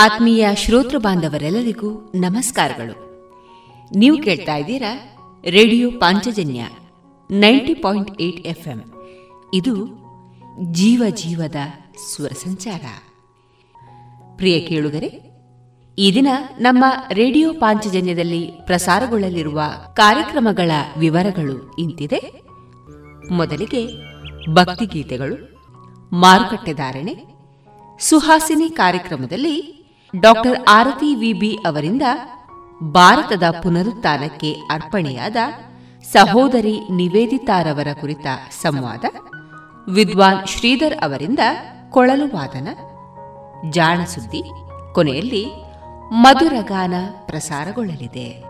ಆತ್ಮೀಯ ಶ್ರೋತೃ ಬಾಂಧವರೆಲ್ಲರಿಗೂ ನಮಸ್ಕಾರಗಳು. ನೀವು ಕೇಳ್ತಾ ಇದ್ದೀರಾ radio Panchajanya ninety point eight FM. ಇದು ಜೀವ ಜೀವದ ಸ್ವರ ಸಂಚಾರ. ಪ್ರಿಯ ಕೇಳುಗರೆ, ಈ ದಿನ ನಮ್ಮ ರೇಡಿಯೋ ಪಾಂಚಜನ್ಯದಲ್ಲಿ ಪ್ರಸಾರಗೊಳ್ಳಲಿರುವ ಕಾರ್ಯಕ್ರಮಗಳ ವಿವರಗಳು ಇಂತಿದೆ. ಮೊದಲಿಗೆ ಭಕ್ತಿಗೀತೆಗಳು ಮಾರುಕಟ್ಟೆದಾರಣೆ ಸುಹಾಸಿನಿ ಕಾರ್ಯಕ್ರಮದಲ್ಲಿ ಡಾಕ್ಟರ್ ಆರತಿ ವಿಬಿ ಅವರಿಂದ ಭಾರತದ ಪುನರುತ್ಥಾನಕ್ಕೆ ಅರ್ಪಣೆಯಾದ ಸಹೋದರಿ ನಿವೇದಿತಾರವರ ಕುರಿತ ಸಂವಾದ ವಿದ್ವಾನ್ ಶ್ರೀಧರ್ ಅವರಿಂದ ಕೊಳಲು ವಾದನ ಜಾಣಸುದ್ದಿ ಕೊನೆಯಲ್ಲಿ ಮಧುರಗಾನ ಪ್ರಸಾರಗೊಳ್ಳಲಿದೆ.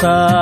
か。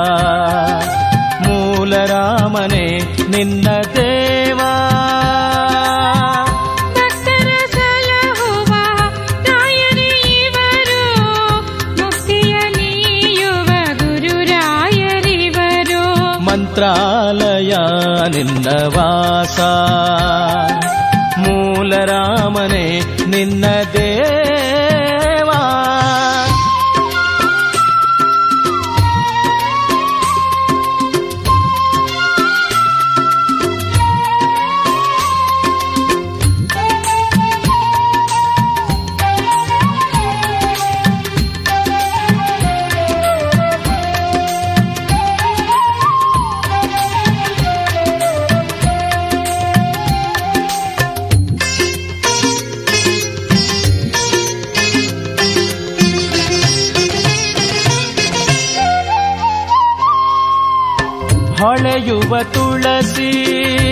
ಹೊಳೆಯುವ ತುಳಸಿ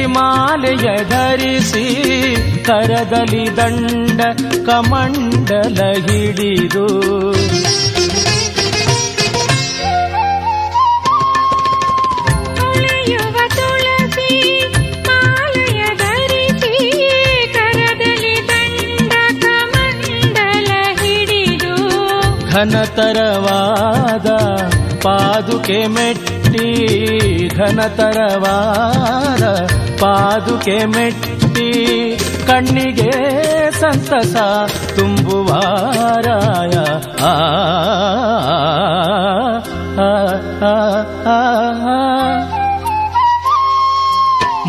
ಮಾಲೆಯ ಧರಿಸಿ ಕರದಲ್ಲಿ ದಂಡ ಕಮಂಡಲ ಹಿಡಿದು. ಘನತರವಾದ ಪಾದುಕೆ ಮೆಟ್ಟಿ ಘನತರವಾದ ಪಾದುಕೆ ಮೆಟ್ಟಿ ಕಣ್ಣಿಗೆ ಸಂತಸ ತುಂಬುವಾರಾಯ.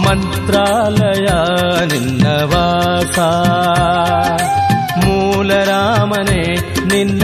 ಮಂತ್ರಾಲಯ ನಿನ್ನ ವಾಸ. ಮೂಲರಾಮನೆ ನಿನ್ನ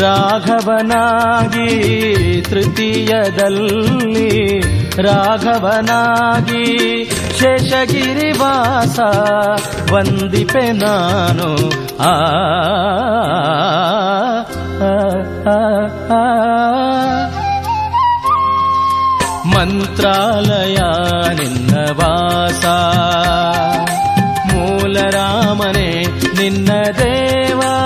ರಾಘವನಾಗಿ ತೃತೀಯದಲ್ಲಿ ರಾಘವನಾಗಿ ಶೇಷಗಿರಿವಾಸ ವಂದಿಪೆ ನಾನು. ಆ ಮಂತ್ರಾಲಯ ನಿನ್ನ ವಾಸ. ಮೂಲರಾಮನೆ ನಿನ್ನ ದೇವಾ.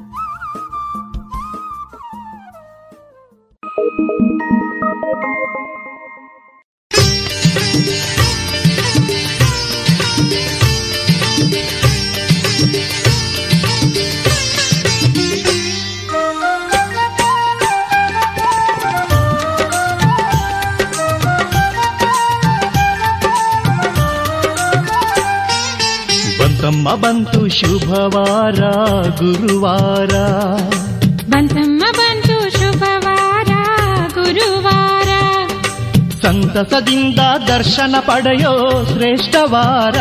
ಶುಭವಾರ ಗುರುವಾರ. ಬಂತಮ್ಮ ಬಂತು ಶುಭವಾರ ಗುರುವಾರ. ಸಂತಸದಿಂದ ದರ್ಶನ ಪಡೆಯೋ ಶ್ರೇಷ್ಠವಾರ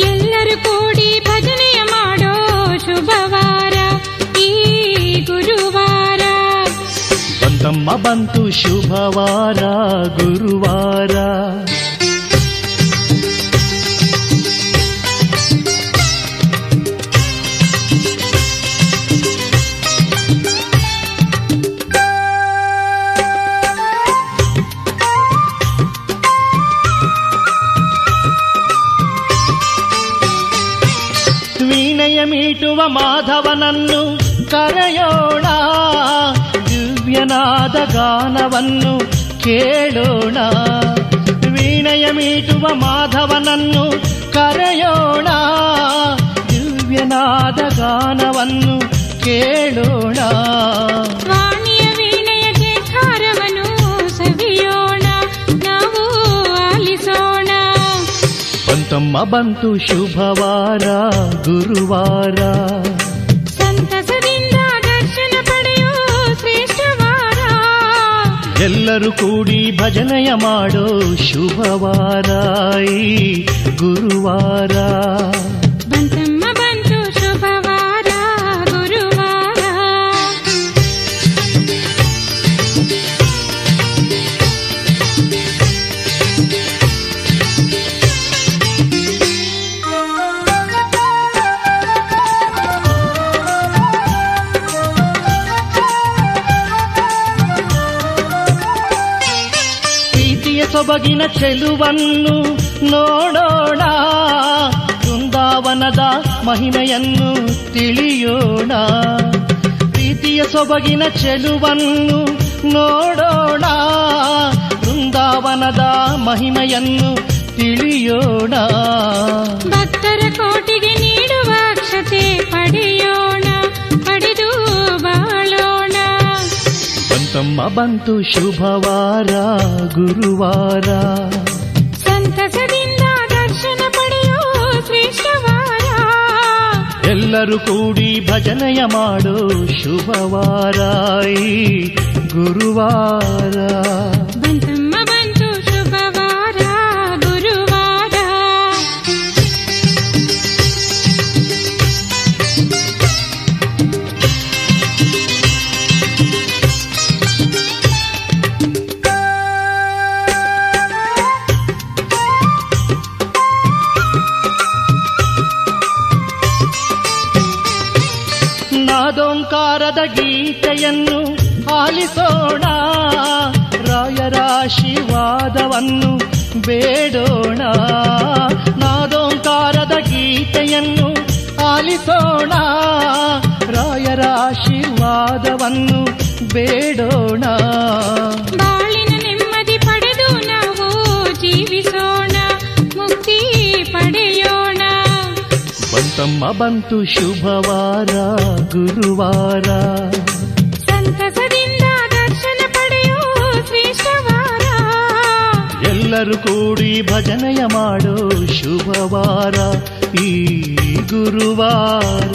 ಎಲ್ಲರೂ ಕೂಡಿ ಭಜನೆಯ ಮಾಡೋ ಶುಭವಾರ ಈ ಗುರುವಾರ. ಬಂತಮ್ಮ ಬಂತು ಶುಭವಾರ ಗುರುವಾರ. ಮಾಧವನನ್ನು ಕರೆಯೋಣ ದಿವ್ಯನಾದ ಗಾನವನ್ನು ಕೇಳೋಣ ವೀಣೆಯ ಮೀಟುವ ಮಾಧವನನ್ನು ಕರೆಯೋಣ ದಿವ್ಯನಾದ ಗಾನವನ್ನು ಕೇಳೋಣ ಬಂತಮ್ಮ ಬಂತು ಶುಭವಾರ ಗುರುವಾರ. ಸಂತಸದಿಂದ ದರ್ಶನ ಪಡೆಯೋ ಶ್ರೇಷ್ಠವಾರ ಎಲ್ಲರೂ ಕೂಡಿ ಭಜನೆಯ ಮಾಡೋ ಶುಭವಾರ ಗುರುವಾರ. ಸೊಬಗಿನ ಚೆಲುವನ್ನು ನೋಡೋಣ. ವೃಂದಾವನದ ಮಹಿಮೆಯನ್ನು ತಿಳಿಯೋಣ. ಪ್ರೀತಿಯ ಸೊಬಗಿನ ಚೆಲುವನ್ನು ನೋಡೋಣ. ವೃಂದಾವನದ ಮಹಿಮೆಯನ್ನು ತಿಳಿಯೋಣ. ಭಕ್ತರ ಕೋಟಿಗೆ ನೀಡುವ ಅಕ್ಷತೆ ಪಡೆಯೋಣ. ಪಡೆದು ಬಾಳೋಣ ಬಂತಮ್ಮ ಬಂತು ಶುಭವಾರ ಗುರುವಾರ. ಸಂತಸದಿಂದ ದರ್ಶನ ಪಡೆಯೋ ಶ್ರೇಷ್ಠವಾರ. ಎಲ್ಲರೂ ಕೂಡಿ ಭಜನೆಯ ಮಾಡೋ ಶುಭವಾರ ಗುರುವಾರ. ನಾದೋಂಕಾರದ ಗೀತೆಯನ್ನು ಆಲಿಸೋಣ. ರಾಯರಾಶಿವಾದವನ್ನು ಬೇಡೋಣ. ನಾದೋಂಕಾರದ ಗೀತೆಯನ್ನು ಆಲಿಸೋಣ. ರಾಯರಾಶಿವಾದವನ್ನು ಬೇಡೋಣ. ಬಾಳಿನ ಬಂತಮ್ಮ ಬಂತು ಶುಭವಾರ ಗುರುವಾರ. ಸಂತಸದಿಂದ ದರ್ಶನ ಪಡೆಯೋ ಶ್ರೇಷ್ಠವಾರ. ಎಲ್ಲರೂ ಕೂಡಿ ಭಜನೆಯ ಮಾಡೋ ಶುಭವಾರ ಈ ಗುರುವಾರ.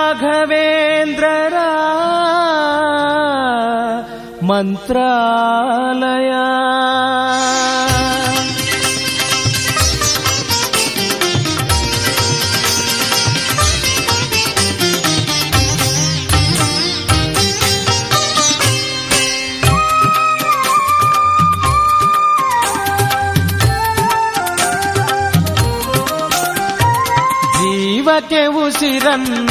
ಮಂತ್ರಾಲಯ ಜೀವಕ್ಕೆ ಉಸಿರನ್ನು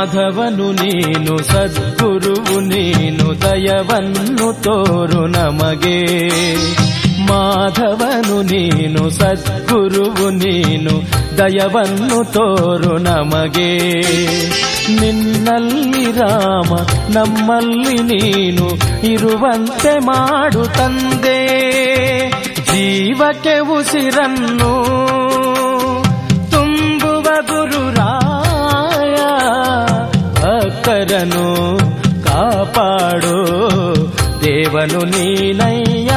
ಮಾಧವನು ನೀನು, ಸದ್ಗುರುವು ನೀನು, ದಯವನ್ನು ತೋರು ನಮಗೆ. ಮಾಧವನು ನೀನು, ಸದ್ಗುರುವು ನೀನು, ದಯವನ್ನು ತೋರು ನಮಗೆ. ನಿನ್ನಲ್ಲಿ ರಾಮ, ನಮ್ಮಲ್ಲಿ ನೀನು, ಇರುವಂತೆ ಮಾಡು ತಂದೆ. ಜೀವಕ್ಕೆ ಉಸಿರನ್ನು ತುಂಬುವ ಗುರುರಾಯ ಭಕ್ತರನು ಕಾಪಾಡು. ದೇವನು ನೀನಯ್ಯ.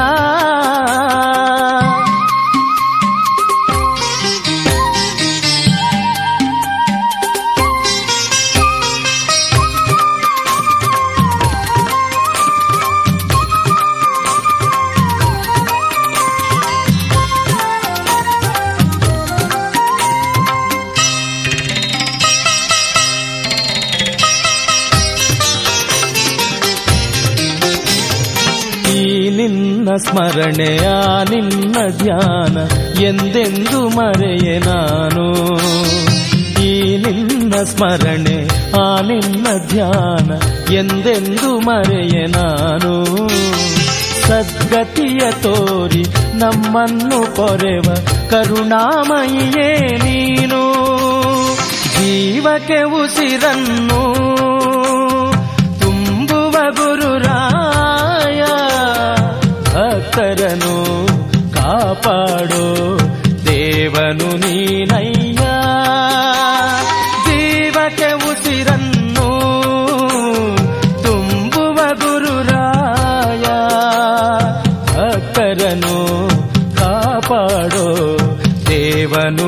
ಸ್ಮರಣೆಯ ನಿನ್ನ ಧ್ಯಾನ ಎಂದೆಂದು ಮರೆಯೆ ನಾನು? ಈ ನಿನ್ನ ಸ್ಮರಣೆ, ಆ ನಿನ್ನ ಧ್ಯಾನ ಎಂದೆಂದು ಮರೆಯೆ ನಾನು? ಸದ್ಗತಿಯ ತೋರಿ ನಮ್ಮನ್ನು ಪೊರೆವ ಕರುಣಾಮಯಿಯೇ ನೀನು? ಜೀವಕ್ಕೆ ಉಸಿರನ್ನು ತುಂಬುವ ಗುರುರಾಯ ಭಕ್ತರನು ಕಾಪಾಡೋ ದೇವನು ನೀನಯ್ಯ ಜೀವಕ್ಕೆ ಉಸಿರನ್ನು ತುಂಬುವ ಗುರುರಾಯ ಭಕ್ತರನು ಕಾಪಾಡೋ ದೇವನು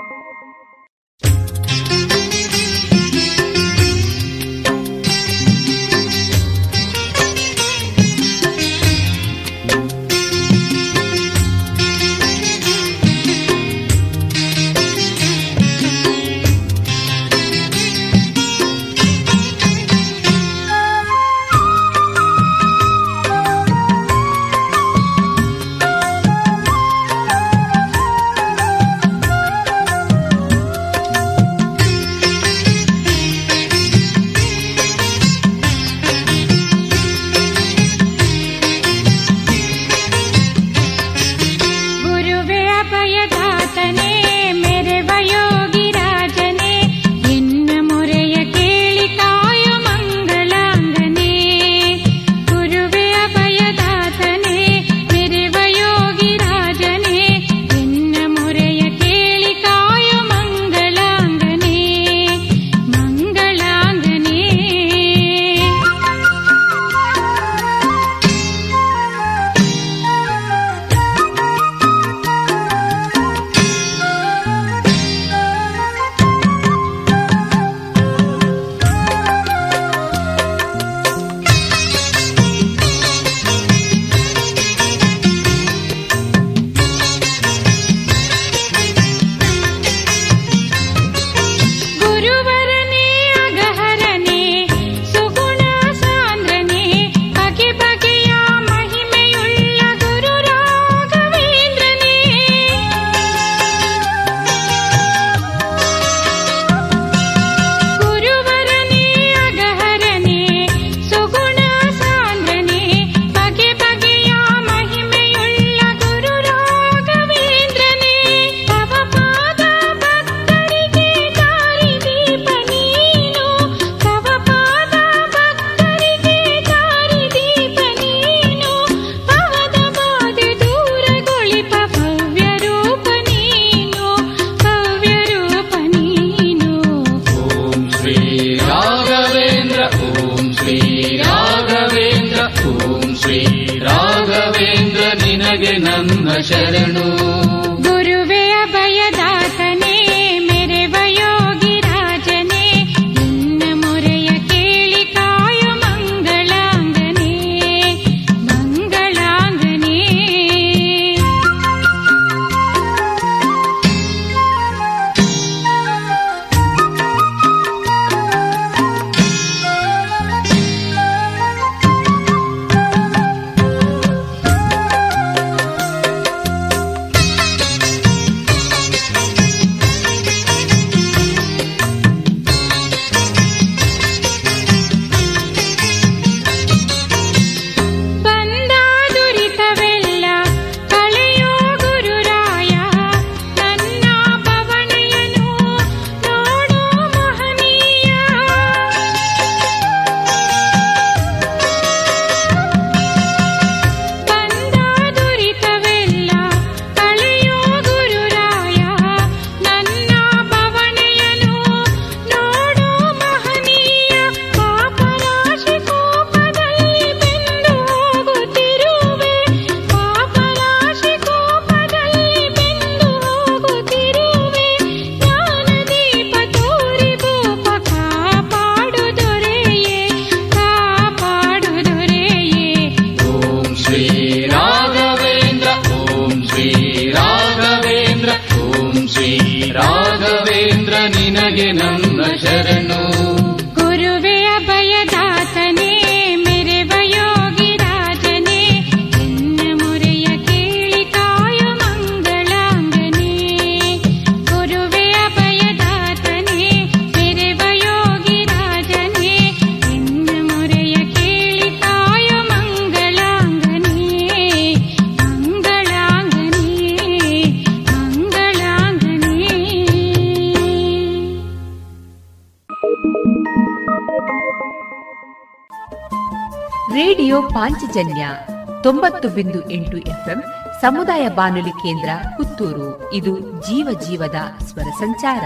ಸಮುದಾಯ ಬಾನುಲಿ ಕೇಂದ್ರ ಪುತ್ತೂರು. ಇದು ಜೀವ ಜೀವದ ಸ್ವರ ಸಂಚಾರ.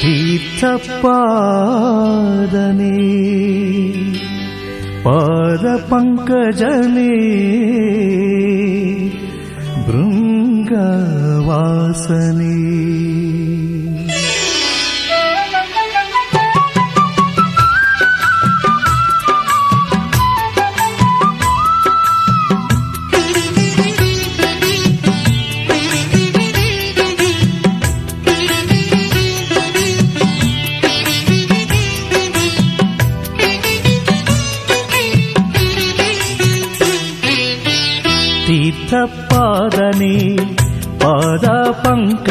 ತೀರ್ಥಪಾದನೆ ಪಾದ ಪಂಕಜನೆ ಬೃಂಗವಾಸನ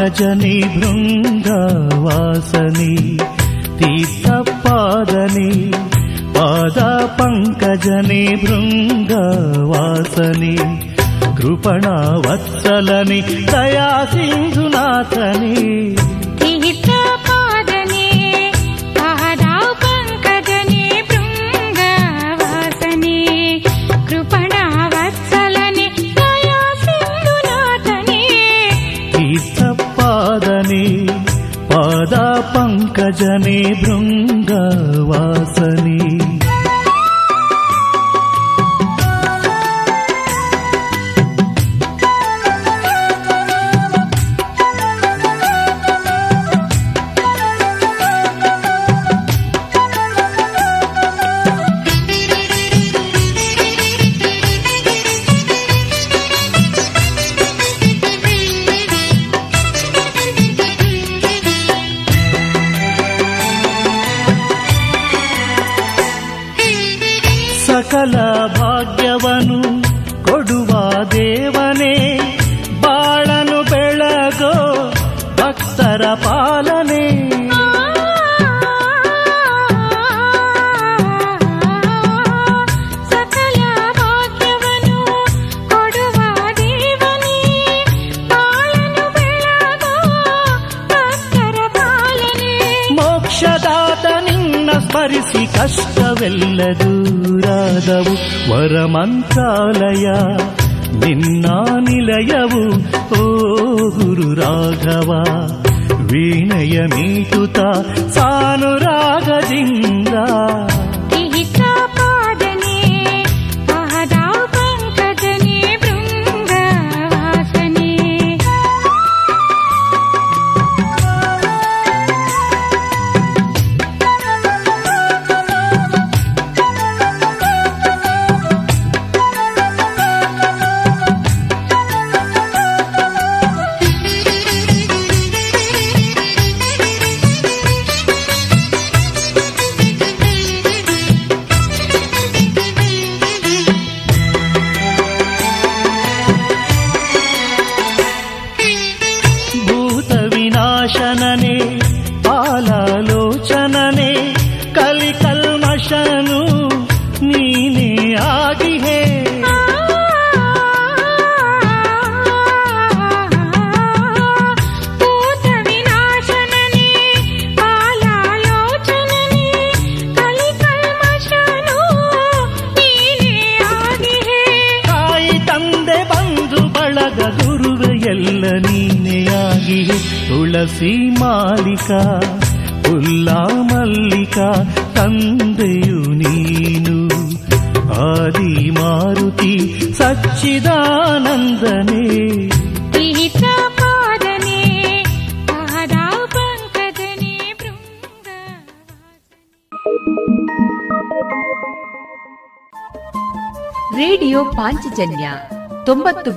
రజని బృంగవాసని తీర్థపాదని పాద పంకజని బృంగవాసని కృపణవత్సలని దయాసింధునాథని.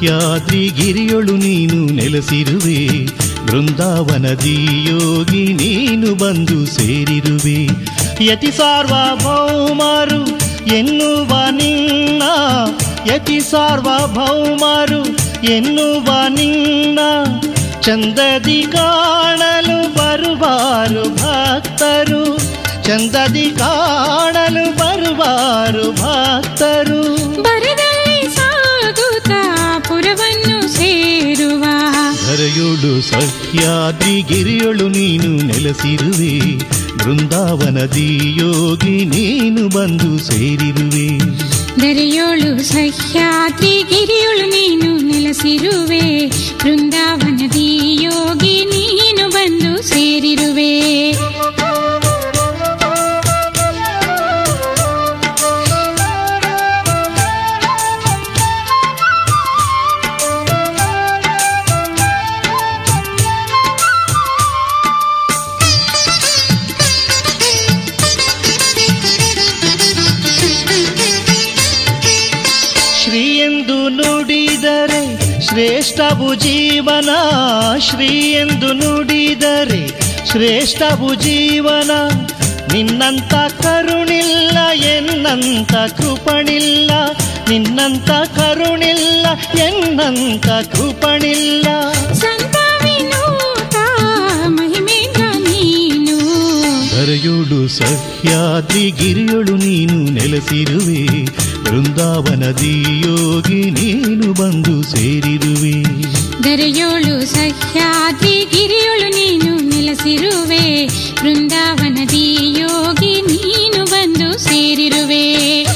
ಸಹ್ಯಾದ್ರಿ ಗಿರಿಯೊಳು ನೀನು ನೆಲೆಸಿರುವೆ. ಬೃಂದಾವನದಿ ಯೋಗಿ ನೀನು ಬಂದು ಸೇರಿರುವೆ. ಯತಿ ಸಾರ್ವಭೌಮರು ಎನ್ನುವ ನಿನ್ನ. ಯತಿ ಸಾರ್ವಭೌಮರು ಎನ್ನುವ ನಿನ್ನ. ಚಂದದಿ ಕಾಣಲು ಬರುವಾರು ಭಕ್ತರು. ಚಂದದಿ ಕಾಣಲು ಬರುವಾರು ಭಕ್ತರು. ಧರೆಯೋಳು ಸಹ್ಯಾದ್ರಿ ಗಿರಿಯೊಳು ನೀನು ನೆಲೆಸಿರುವೆ. ಬೃಂದಾವನದಿ ಯೋಗಿ ನೀನು ಬಂದು ಸೇರಿರುವೆ. ನೆರೆಯೋಳು ಸಹ್ಯಾದ್ರಿ ಗಿರಿಯೋಳು ನೀನು ನೆಲೆಸಿರುವೆ. ಬೃಂದಾವನದಿ ಯೋಗಿ ನೀನು ಬಂದು ಸೇರಿರುವೆ. ಶ್ರೇಷ್ಠವು ಜೀವನ ಶ್ರೀ ಎಂದು ನುಡಿದರೆ ಶ್ರೇಷ್ಠವು ಜೀವನ ನಿನ್ನಂತ ಕರುಣಿಲ್ಲ, ಎನ್ನಂತ ಕೃಪಣಿಲ್ಲ. ನಿನ್ನಂತ ಕರುಣಿಲ್ಲ, ಎನ್ನಂತ ಕೃಪಣಿಲ್ಲ. ಸಹ್ಯಾದ್ರಿ ಗಿರಿಯೊಳು ನೀನು ನೆಲೆಸಿರುವೆ. ಬೃಂದಾವನದಿ ಯೋಗಿ ನೀನು ಬಂದು ಸೇರಿರುವೆ. ದರೆಯೋಳು ಸಹ್ಯಾದ್ರಿ ಗಿರಿಯೊಳು ನೀನು ನೆಲೆಸಿರುವೆ. ಬೃಂದಾವನದಿ ಯೋಗಿ ನೀನು ಬಂದು ಸೇರಿರುವೆ.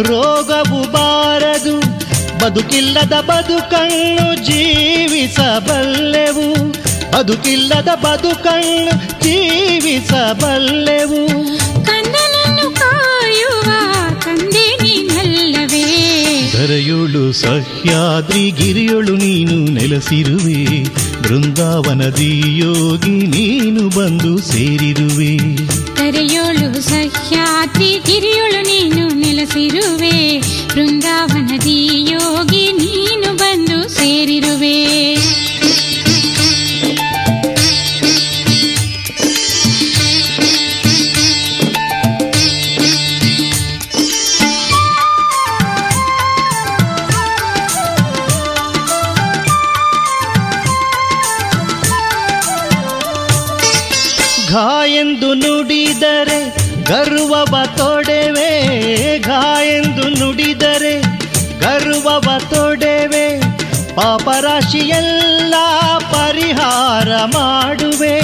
ರೋಗವು ಬಾರದು ಬದುಕಿಲ್ಲದ ಬದುಕಣ್ಣು ಜೀವಿಸಬಲ್ಲೆವು. ಬದುಕಿಲ್ಲದ ಬದುಕಣ್ಣು ಜೀವಿಸಬಲ್ಲೆವು. ಧರೆಯೋಳು ಸಹ್ಯಾದ್ರಿ ಗಿರಿಯೊಳು ನೀನು ನೆಲೆಸಿರುವೆ. ಬೃಂದಾವನದಿ ಯೋಗಿ ನೀನು ಬಂದು ಸೇರಿರುವೆ. ಕರೆಯೋಳು ಸಹ್ಯಾದ್ರಿ ಗಿರಿಯೊಳು ನೀನು ನೆಲೆಸಿರುವೆ. ಬೃಂದಾವನದಿ ಯೋಗಿ ನೀನು ಬಂದು ಸೇರಿರುವೆ. ನುಡಿದರೆ ಗರ್ವವ ತೊಡೆವೆ ಘಾಯೆಂದು ನುಡಿದರೆ ಗರ್ವವ ತೊಡೆವೆ ಪಾಪರಾಶಿಯೆಲ್ಲ ಪರಿಹಾರ ಮಾಡುವೆ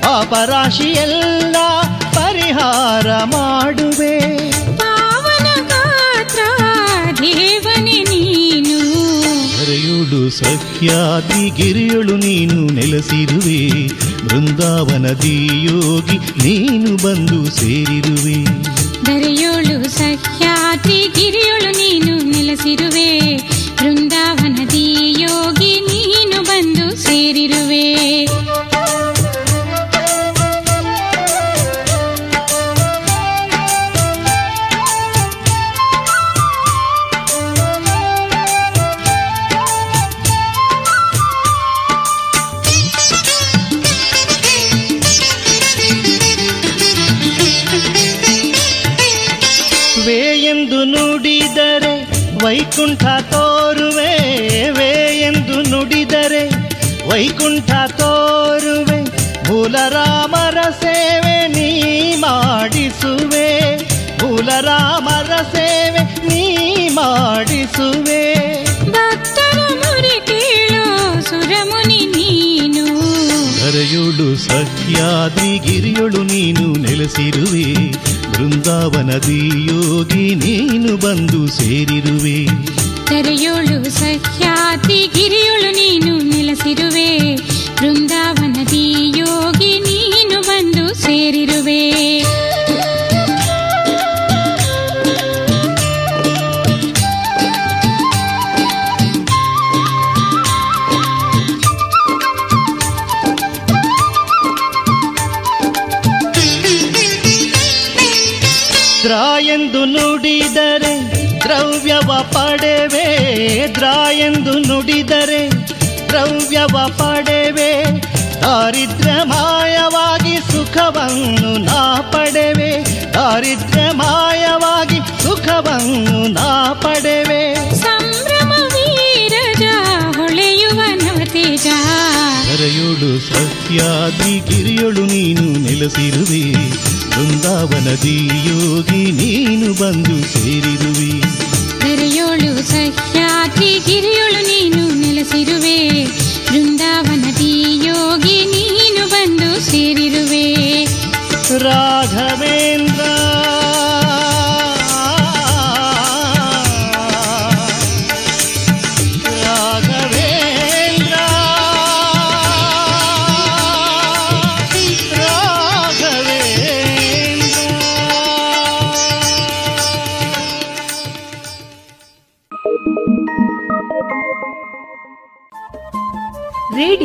ಪಾಪರಾಶಿಯೆಲ್ಲ ಪರಿಹಾರ ಮಾಡುವೆ ಹರೆಯುಳು ಗಿರಿಯಳು ನೀನು ನೆಲೆಸಿರುವೆ. ಬೃಂದಾವನದಿ ಯೋಗಿ ನೀನು ಬಂದು ಸೇರಿರುವೆ. ದರೆಯೋಳು ಸಹ್ಯಾದ್ರಿ ಗಿರಿಯೊಳು ನೀನು ನೆಲೆಸಿರುವೆ. ಬೃಂದಾವನದಿ ಯೋಗಿ ನೀನು ಬಂದು ಸೇರಿರುವೆ. ವೈಕುಂಠ ತೋರುವೆ ಎಂದು ನುಡಿದರೆ ವೈಕುಂಠ ತೋರುವೆ ಮೂಲರಾಮರ ಸೇವೆ ನೀ ಮಾಡಿಸುವೆ ಮೂಲರಾಮರ ಸೇವೆ ನೀ ಮಾಡಿಸುವೆ ಧರೆಯುಳು ಸಹ್ಯಾದ್ರಿ ಗಿರಿಯೊಳು ನೀನು ನೆಲೆಸಿರುವೆ. ಬೃಂದಾವನದಿ ಯೋಗಿ ನೀನು ಬಂದು ಸೇರಿರುವೆ. ಕರೆಯೋಳು ಸಹ್ಯಾತಿ ಗಿರಿಯೋಳು ನೀನು ನೆಲೆಸಿರುವೆ. ಬೃಂದಾವನದಿ ಯೋಗಿ ನೀನು ಬಂದು ಸೇರಿರುವೆ. ದ್ರಾ ಎಂದು ನುಡಿದರೆ ದ್ರವ್ಯವ ಪಡೆವೆ. ದಾರಿದ್ರ್ಯ ಮಾಯವಾಗಿ ಸುಖವನ್ನು ನಾ ಪಡೆವೆ. ದಾರಿದ್ರ್ಯ ಮಾಯವಾಗಿ ಸುಖವನ್ನು ನಾ ಪಡೆವೆ. ಸಂಭ್ರಮ ವೀರಜ ಹೊಳೆಯುವ ನತಿಜ ಕರೆಯೋಳು ಸತ್ಯಾದಿ ಗಿರಿಯೊಳು ನೀನು ನೆಲೆಸಿರುವೆ. ಬೃಂದಾವನದಿ ಯೋಗಿ ನೀನು ಬಂದು ಸೇರಿರುವೆ. ಕರೆಯೋಳು ಸಹ್ಯಾದ್ರಿ ಗಿರಿಯೋಳು ನೀನು ನೆಲೆಸಿರುವೆ. ಬೃಂದಾವನದಿ ಯೋಗಿ ನೀನು ಬಂದು ಸೇರಿರುವೆ. ರಾಘವೇಂದ್ರ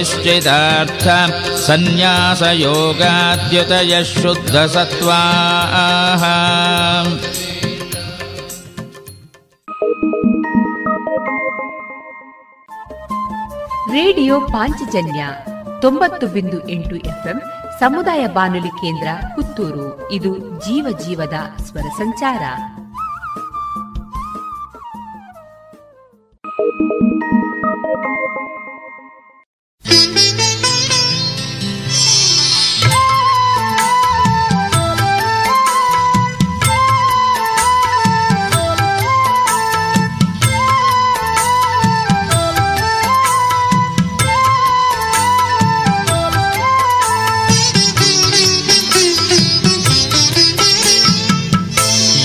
वेदान्तविज्ञानसुनिश्चितार्थ सन्न्यासयोगाद्युतयः शुद्धसत्त्वाः ರೇಡಿಯೋ ಪಾಂಚಜನ್ಯ ತೊಂಬತ್ತು ಬಿಂದು ಎಂಟು ಎಫ್ಎಂ ಸಮುದಾಯ ಬಾನುಲಿ ಕೇಂದ್ರ ಪುತ್ತೂರು ಇದು ಜೀವ ಜೀವದ ಸ್ವರ ಸಂಚಾರ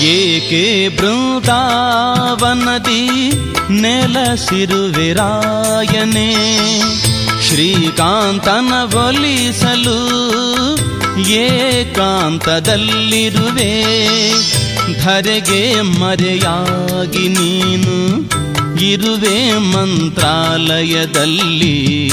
ಏಕೆ ಬೃಂದಾವನದಿ ನೆಲಸಿರುವಿರಾಯನೆ ಶ್ರೀಕಾಂತನ ಒಲಿಸಲು ಏಕಾಂತದಲ್ಲಿರುವೆ. ಧರೆಗೆ ಮರೆಯಾಗಿ ನೀನು ಇರುವೆ ಮಂತ್ರಾಲಯದಲ್ಲಿ.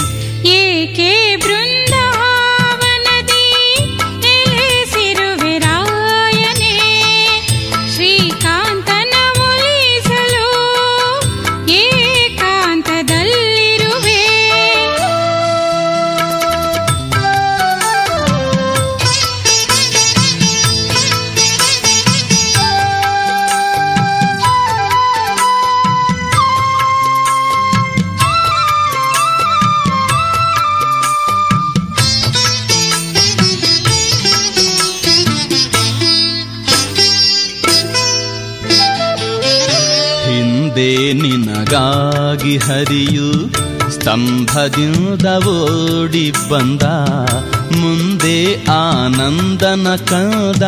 ಹರಿಯು ಸ್ತಂಭದಿಂದ ಓಡಿ ಬಂದ ಮುಂದೆ ಆನಂದನ ಕಂದ.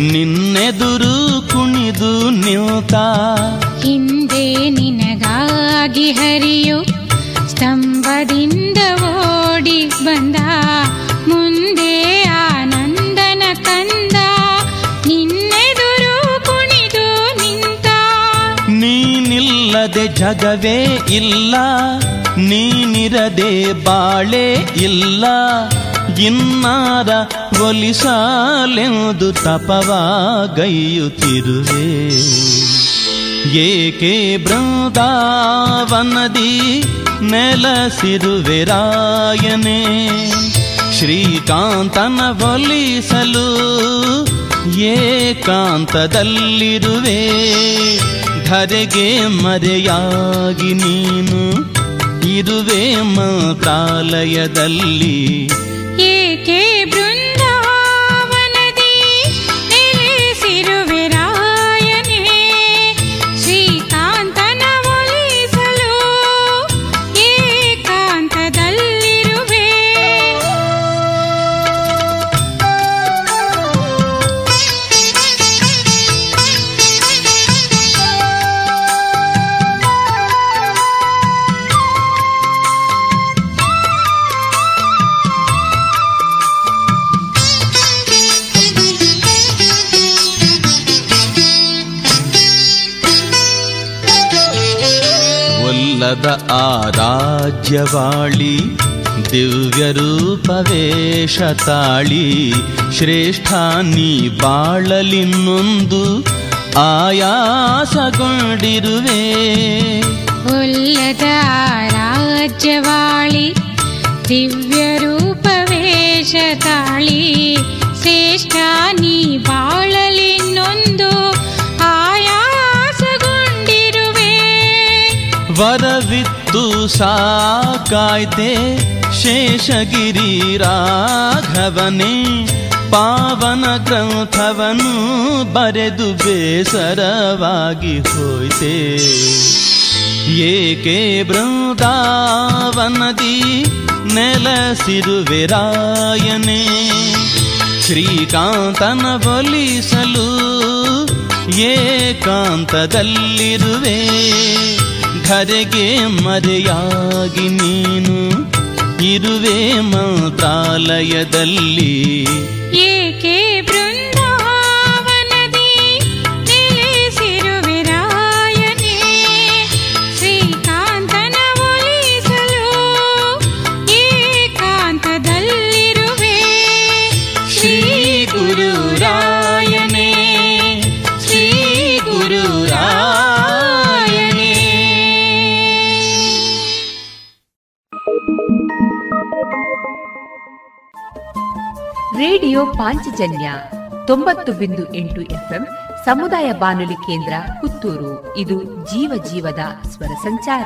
ನಿನ್ನೆದುರು ಕುಣಿದು ನಿಂತ. ಹಿಂದೆ ನಿನಗಾಗಿ ಹರಿಯು ಸ್ತಂಭದಿಂದ ಓಡಿ ಬಂದ ಮುಂದೆ ಆನಂದನ ಕಂದ. ನೀನಿಲ್ಲದೆ ಜಗವೇ ಇಲ್ಲ ನೀನಿರದೆ ಬಾಳೆ ಇಲ್ಲ. ಇನ್ನಾರ ಒಲಿಸಾಲೆಂದು ತಪವಾಗೈಯುತ್ತಿರುವೆ. ಏಕೆ ಬೃಂದಾವನದಿ ನೆಲಸಿರುವೆ ರಾಯನೆ? ಶ್ರೀಕಾಂತನ ಒಲಿಸಲು ಏಕಾಂತದಲ್ಲಿರುವೆ. ಧರೆಗೆ ಮರೆಯಾಗಿ ನೀನು ಇರುವೆ ಮಂತ್ರಾಲಯದಲ್ಲಿ ಒಲ್ಲದ ಆ ರಾಜ್ಯವಾಳಿ ದಿವ್ಯ ರೂಪವೇಶ ತಾಳಿ ಶ್ರೇಷ್ಠ ನೀ ಬಾಳಲಿನ್ನೊಂದು ಆಯಾಸಗೊಂಡಿರುವೆ. ಒಲ್ಲದ ರಾಜ್ಯವಾಳಿ ದಿವ್ಯ ರೂಪವೇಶ ತಾಳಿ ಶ್ರೇಷ್ಠ ನೀ ಬಾಳಲಿನ್ನೊಂದು ವರವಿತ್ತು ಸಾಕಾಯ್ತೆ ಶೇಷಗಿರಿ ರಾಘವನೇ. ಪಾವನ ಗ್ರಂಥವನು ಬರೆದು ಬೇಸರವಾಗಿ ಹೋಯ್ತೆ. ಏಕೆ ಬೃಂದಾವನದಿ ನೆಲಸಿರುವೆರಾಯನೆ ಶ್ರೀಕಾಂತನ ಒಲಿಸಲು ಏಕಾಂತದಲ್ಲಿರುವೆ. ಘರೆಗೆ ಮರೆಯಾಗಿ ನೀನು ಇರುವೆ ಮಂತ್ರಾಲಯದಲ್ಲಿ. ರೇಡಿಯೋ ಪಾಂಚಜನ್ಯ ತೊಂಬತ್ತು ಬಿಂದು ಎಂಟು ಎಫ್ಎಂ ಸಮುದಾಯ ಬಾನುಲಿ ಕೇಂದ್ರ ಪುತ್ತೂರು. ಇದು ಜೀವ ಜೀವದ ಸ್ವರ ಸಂಚಾರ.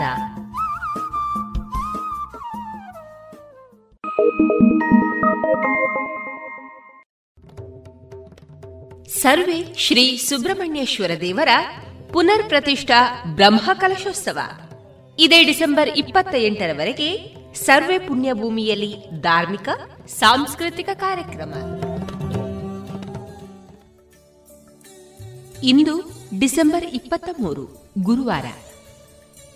ಸರ್ವೆ ಶ್ರೀ ಸುಬ್ರಹ್ಮಣ್ಯೇಶ್ವರ ದೇವರ ಪುನರ್ ಪ್ರತಿಷ್ಠಾ ಬ್ರಹ್ಮ ಕಲಶೋತ್ಸವ. ಇದೇ ಡಿಸೆಂಬರ್ ಇಪ್ಪತ್ತ ಎಂಟರವರೆಗೆ ಸರ್ವೆ ಪುಣ್ಯಭೂಮಿಯಲ್ಲಿ ಧಾರ್ಮಿಕ, ಸಾಂಸ್ಕೃತಿಕ ಕಾರ್ಯಕ್ರಮ. ಇಂದು ಡಿಸೆಂಬರ್ ಇಪ್ಪತ್ತ ಮೂರು ಗುರುವಾರ.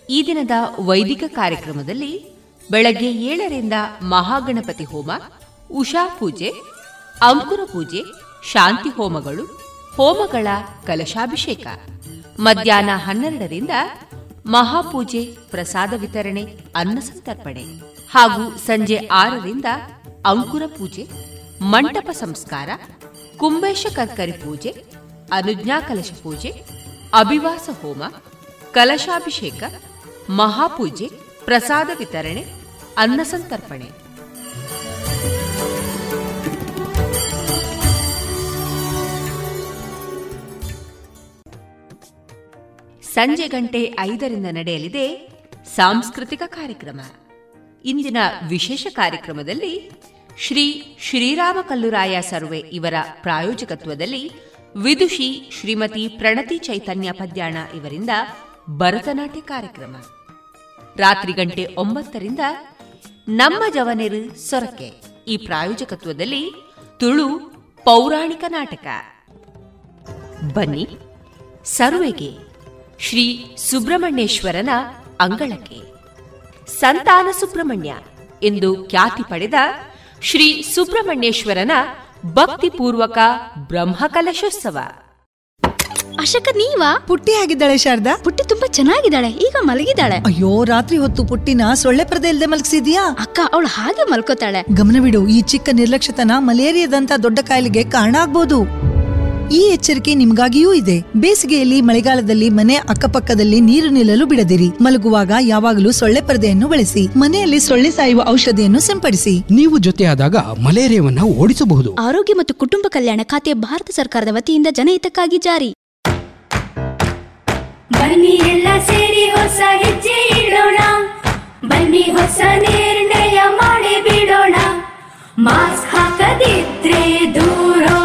ಈ ದಿನದ ವೈದಿಕ ಕಾರ್ಯಕ್ರಮದಲ್ಲಿ ಬೆಳಗ್ಗೆ ಏಳರಿಂದ ಮಹಾಗಣಪತಿ ಹೋಮ, ಉಷಾ ಪೂಜೆ, ಅಂಕುರ ಪೂಜೆ, ಶಾಂತಿ ಹೋಮಗಳು, ಹೋಮಗಳ ಕಲಶಾಭಿಷೇಕ. ಮಧ್ಯಾಹ್ನ ಹನ್ನೆರಡರಿಂದ ಮಹಾಪೂಜೆ, ಪ್ರಸಾದ ವಿತರಣೆ, ಅನ್ನ ಸಂತರ್ಪಣೆ ಹಾಗೂ ಸಂಜೆ ಆರರಿಂದ ಅಂಕುರ ಪೂಜೆ, ಮಂಟಪ ಸಂಸ್ಕಾರ ಕುಂಬೇಶ ಕರ್ಕರಿ ಪೂಜೆ, ಅನುಜ್ಞಾ ಕಲಶ ಪೂಜೆ, ಅಭಿವಾಸ ಹೋಮ, ಕಲಶಾಭಿಷೇಕ, ಮಹಾಪೂಜೆ, ಪ್ರಸಾದ ವಿತರಣೆ, ಅನ್ನ ಸಂಜೆ ಗಂಟೆ ಐದರಿಂದ ನಡೆಯಲಿದೆ ಸಾಂಸ್ಕೃತಿಕ ಕಾರ್ಯಕ್ರಮ. ಇಂದಿನ ವಿಶೇಷ ಕಾರ್ಯಕ್ರಮದಲ್ಲಿ ಶ್ರೀ ಶ್ರೀರಾಮ ಕಲ್ಲುರಾಯ ಸರ್ವೆ ಇವರ ಪ್ರಾಯೋಜಕತ್ವದಲ್ಲಿ ವಿದುಷಿ ಶ್ರೀಮತಿ ಪ್ರಣತಿ ಚೈತನ್ಯ ಪದ್ಯಾಣ ಇವರಿಂದ ಭರತನಾಟ್ಯ ಕಾರ್ಯಕ್ರಮ. ರಾತ್ರಿ ಗಂಟೆ ಒಂಬತ್ತರಿಂದ ನಮ್ಮ ಜವನೆರು ಸೊರಕೆ. ಈ ಪ್ರಾಯೋಜಕತ್ವದಲ್ಲಿ ತುಳು ಪೌರಾಣಿಕ ನಾಟಕ. ಬನ್ನಿ, ಸರ್ವೆಗೆ. ಶ್ರೀ ಸುಬ್ರಹ್ಮಣ್ಯೇಶ್ವರನ ಅಂಗಳಕ್ಕೆ. ಸಂತಾನ ಸುಬ್ರಹ್ಮಣ್ಯ ಎಂದು ಖ್ಯಾತಿ ಪಡೆದ ಶ್ರೀ ಸುಬ್ರಹ್ಮಣ್ಯೇಶ್ವರನ ಭಕ್ತಿಪೂರ್ವಕ ಬ್ರಹ್ಮಕಲಶೋತ್ಸವ ಅಶಕ ನೀವಾ? ಪುಟ್ಟಿ ಆಗಿದ್ದಾಳೆ ಶಾರದಾ. ಪುಟ್ಟಿ ತುಂಬಾ ಚೆನ್ನಾಗಿದ್ದಾಳೆ ಈಗ ಮಲಗಿದ್ದಾಳೆ. ಅಯ್ಯೋ ರಾತ್ರಿ ಹೊತ್ತು ಪುಟ್ಟಿನ ಸೊಳ್ಳೆ ಪರದೆ ಇಲ್ಲದೆ ಮಲಗಿಸಿದ್ಯಾ? ಅಕ್ಕ ಅವಳು ಹಾಗೆ ಮಲ್ಕೋತಾಳೆ. ಗಮನವಿಡು ಈ ಚಿಕ್ಕ ನಿರ್ಲಕ್ಷ್ಯತನ ಮಲೇರಿಯಾದಂತ ದೊಡ್ಡ ಕಾಯಿಲೆಗೆ ಕಾರಣ ಆಗ್ಬೋದು. ಈ ಎಚ್ಚರಿಕೆ ನಿಮಗಾಗಿಯೂ ಇದೆ. ಬೇಸಿಗೆಯಲ್ಲಿ ಮಳೆಗಾಲದಲ್ಲಿ ಮನೆ ಅಕ್ಕಪಕ್ಕದಲ್ಲಿ ನೀರು ನಿಲ್ಲಲು ಬಿಡದಿರಿ. ಮಲಗುವಾಗ ಯಾವಾಗಲೂ ಸೊಳ್ಳೆ ಪರದೆಯನ್ನು ಬಳಸಿ. ಮನೆಯಲ್ಲಿ ಸೊಳ್ಳೆ ಸಾಯುವ ಔಷಧಿಯನ್ನು ಸಿಂಪಡಿಸಿ. ನೀವು ಜೊತೆಯಾದಾಗ ಮಲೇರಿಯಾವನ್ನು ಓಡಿಸಬಹುದು. ಆರೋಗ್ಯ ಮತ್ತು ಕುಟುಂಬ ಕಲ್ಯಾಣ ಖಾತೆ ಭಾರತ ಸರ್ಕಾರದ ವತಿಯಿಂದ ಜನಹಿತಕ್ಕಾಗಿ ಜಾರಿ. ಬನ್ನಿ ಎಲ್ಲ ಸೇರಿ ಹೊಸ ಹೆಜ್ಜೆ ಇಡೋಣ. ಬನ್ನಿ ಹೊಸ ನಿರ್ಣಯ ಮಾಡಿ ಬಿಡೋಣ. ಮಾಸ್ಕ್ ಹಾಕದಿದ್ರೆ ದೂರೋಣ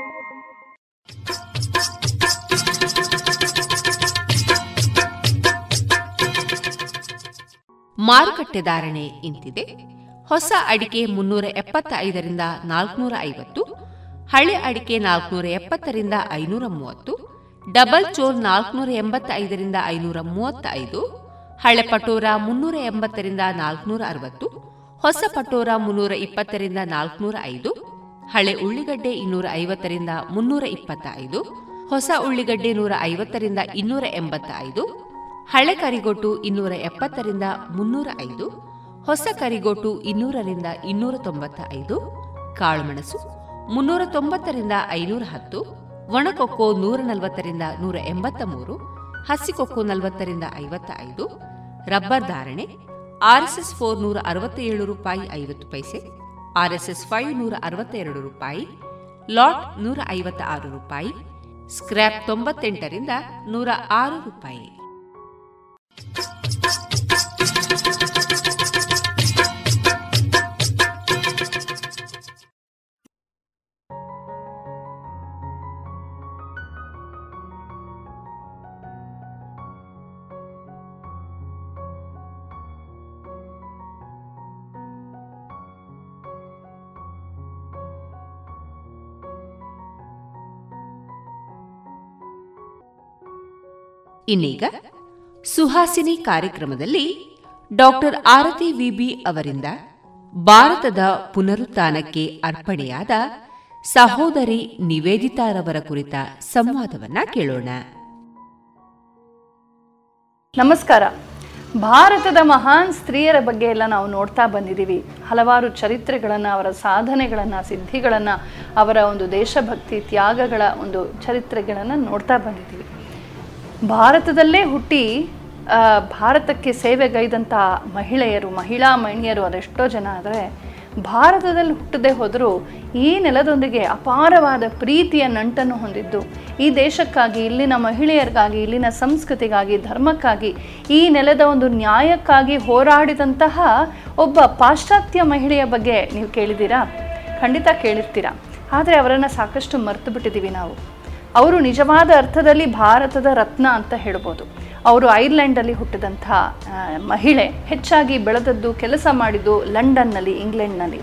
ಮಾರುಕಟ್ಟೆ ಧಾರಣೆ ಇಂತಿದೆ. ಹೊಸ ಅಡಿಕೆ ಮುನ್ನೂರ ಎಪ್ಪತ್ತೈದರಿಂದ ನಾಲ್ಕುನೂರ ಐವತ್ತು, ಹಳೆ ಅಡಿಕೆ ನಾಲ್ಕುನೂರ ಎಪ್ಪತ್ತರಿಂದ ಐನೂರ ಮೂವತ್ತು, ಡಬಲ್ ಚೋರ್ ನಾಲ್ಕುನೂರ ಎಂಬತ್ತೈದರಿಂದ ಐನೂರ ಮೂವತ್ತೈದು, ಹಳೆ ಪಟೋರ ಮುನ್ನೂರ ಎಂಬತ್ತರಿಂದ ನಾಲ್ಕುನೂರ ಅರವತ್ತು, ಹೊಸ ಪಟೋರ ಮುನ್ನೂರ ಇಪ್ಪತ್ತರಿಂದ ನಾಲ್ಕುನೂರ ಐದು, ಹಳೆ ಉಳ್ಳಿಗಡ್ಡೆ ಇನ್ನೂರ ಐವತ್ತರಿಂದ ಮುನ್ನೂರ ಇಪ್ಪತ್ತ ಐದು ಹೊಸ ಉಳ್ಳಿಗಡ್ಡೆ ನೂರ ಐವತ್ತರಿಂದ ಇನ್ನೂರ ಎಂಬತ್ತ ಐದು ಹಳೆ ಕರಿಗೋಟು ಇನ್ನೂರ ಎಪ್ಪತ್ತರಿಂದ ಮುನ್ನೂರ ಐದು, ಹೊಸ ಕರಿಗೋಟು ಇನ್ನೂರರಿಂದ ಇನ್ನೂರ ತೊಂಬತ್ತ ಐದು ಕಾಳುಮೆಣಸು ಮುನ್ನೂರ ತೊಂಬತ್ತರಿಂದ ಐನೂರ ಹತ್ತು, ಒಣಕೊಕ್ಕೋ ನೂರ ನಲವತ್ತರಿಂದ ನೂರ ಎಂಬತ್ತ ಮೂರು, ಹಸಿಕೊಕ್ಕೋ ನಲವತ್ತರಿಂದ ಐವತ್ತ ಐದು ರಬ್ಬರ್ ಧಾರಣೆ ಆರ್ಎಸ್ಎಸ್ ಫೋರ್ ನೂರ ಅರವತ್ತೇಳು ರೂಪಾಯಿ ಐವತ್ತು ಪೈಸೆ ಆರ್ಎಸ್ಎಸ್ ಫೈವ್ ನೂರ ಅರವತ್ತೆರಡು ರೂಪಾಯಿ, ಲಾಟ್ ನೂರ ಐವತ್ತ ಆರು ರೂಪಾಯಿ, ಸ್ಕ್ರ್ಯಾಪ್ ತೊಂಬತ್ತೆಂಟರಿಂದ ನೂರ ಆರು ರೂಪಾಯಿ. ಇನ್ನೀಗ ಸುಹಾಸಿನಿ ಕಾರ್ಯಕ್ರಮದಲ್ಲಿ ಡಾಕ್ಟರ್ ಆರತಿ ವಿಬಿ ಅವರಿಂದ ಭಾರತದ ಪುನರುತ್ಥಾನಕ್ಕೆ ಅರ್ಪಣೆಯಾದ ಸಹೋದರಿ ನಿವೇದಿತಾರವರ ಕುರಿತ ಸಂವಾದವನ್ನ ಕೇಳೋಣ. ನಮಸ್ಕಾರ. ಭಾರತದ ಮಹಾನ್ ಸ್ತ್ರೀಯರ ಬಗ್ಗೆ ಎಲ್ಲ ನಾವು ನೋಡ್ತಾ ಬಂದಿದ್ದೀವಿ. ಹಲವಾರು ಚರಿತ್ರೆಗಳನ್ನು, ಅವರ ಸಾಧನೆಗಳನ್ನು, ಸಿದ್ಧಿಗಳನ್ನು, ಅವರ ಒಂದು ದೇಶಭಕ್ತಿ ತ್ಯಾಗಗಳ ಒಂದು ಚರಿತ್ರೆಗಳನ್ನು ನೋಡ್ತಾ ಬಂದಿದ್ದೀವಿ. ಭಾರತದಲ್ಲೇ ಹುಟ್ಟಿ ಭಾರತಕ್ಕೆ ಸೇವೆಗೈದಂಥ ಮಹಿಳೆಯರು, ಮಹಿಳಾ ಮಣಿಯರು ಅದೆಷ್ಟೋ ಜನ ಆದರೆ, ಭಾರತದಲ್ಲಿ ಹುಟ್ಟದೆ ಹೋದರೂ ಈ ನೆಲದೊಂದಿಗೆ ಅಪಾರವಾದ ಪ್ರೀತಿಯ ನಂಟನ್ನು ಹೊಂದಿದ್ದು, ಈ ದೇಶಕ್ಕಾಗಿ, ಇಲ್ಲಿನ ಮಹಿಳೆಯರಿಗಾಗಿ, ಇಲ್ಲಿನ ಸಂಸ್ಕೃತಿಗಾಗಿ, ಧರ್ಮಕ್ಕಾಗಿ, ಈ ನೆಲದ ಒಂದು ನ್ಯಾಯಕ್ಕಾಗಿ ಹೋರಾಡಿದಂತಹ ಒಬ್ಬ ಪಾಶ್ಚಾತ್ಯ ಮಹಿಳೆಯ ಬಗ್ಗೆ ನೀವು ಕೇಳಿದ್ದೀರಾ? ಖಂಡಿತ ಕೇಳಿರ್ತೀರಾ. ಆದರೆ ಅವರನ್ನು ಸಾಕಷ್ಟು ಮರೆತು ಬಿಟ್ಟಿದ್ದೀವಿ ನಾವು. ಅವರು ನಿಜವಾದ ಅರ್ಥದಲ್ಲಿ ಭಾರತದ ರತ್ನ ಅಂತ ಹೇಳ್ಬೋದು. ಅವರು ಐರ್ಲೆಂಡಲ್ಲಿ ಹುಟ್ಟಿದಂಥ ಮಹಿಳೆ ಹೆಚ್ಚಾಗಿ ಬೆಳೆದದ್ದು, ಕೆಲಸ ಮಾಡಿದ್ದು ಲಂಡನ್ನಲ್ಲಿ, ಇಂಗ್ಲೆಂಡ್ನಲ್ಲಿ.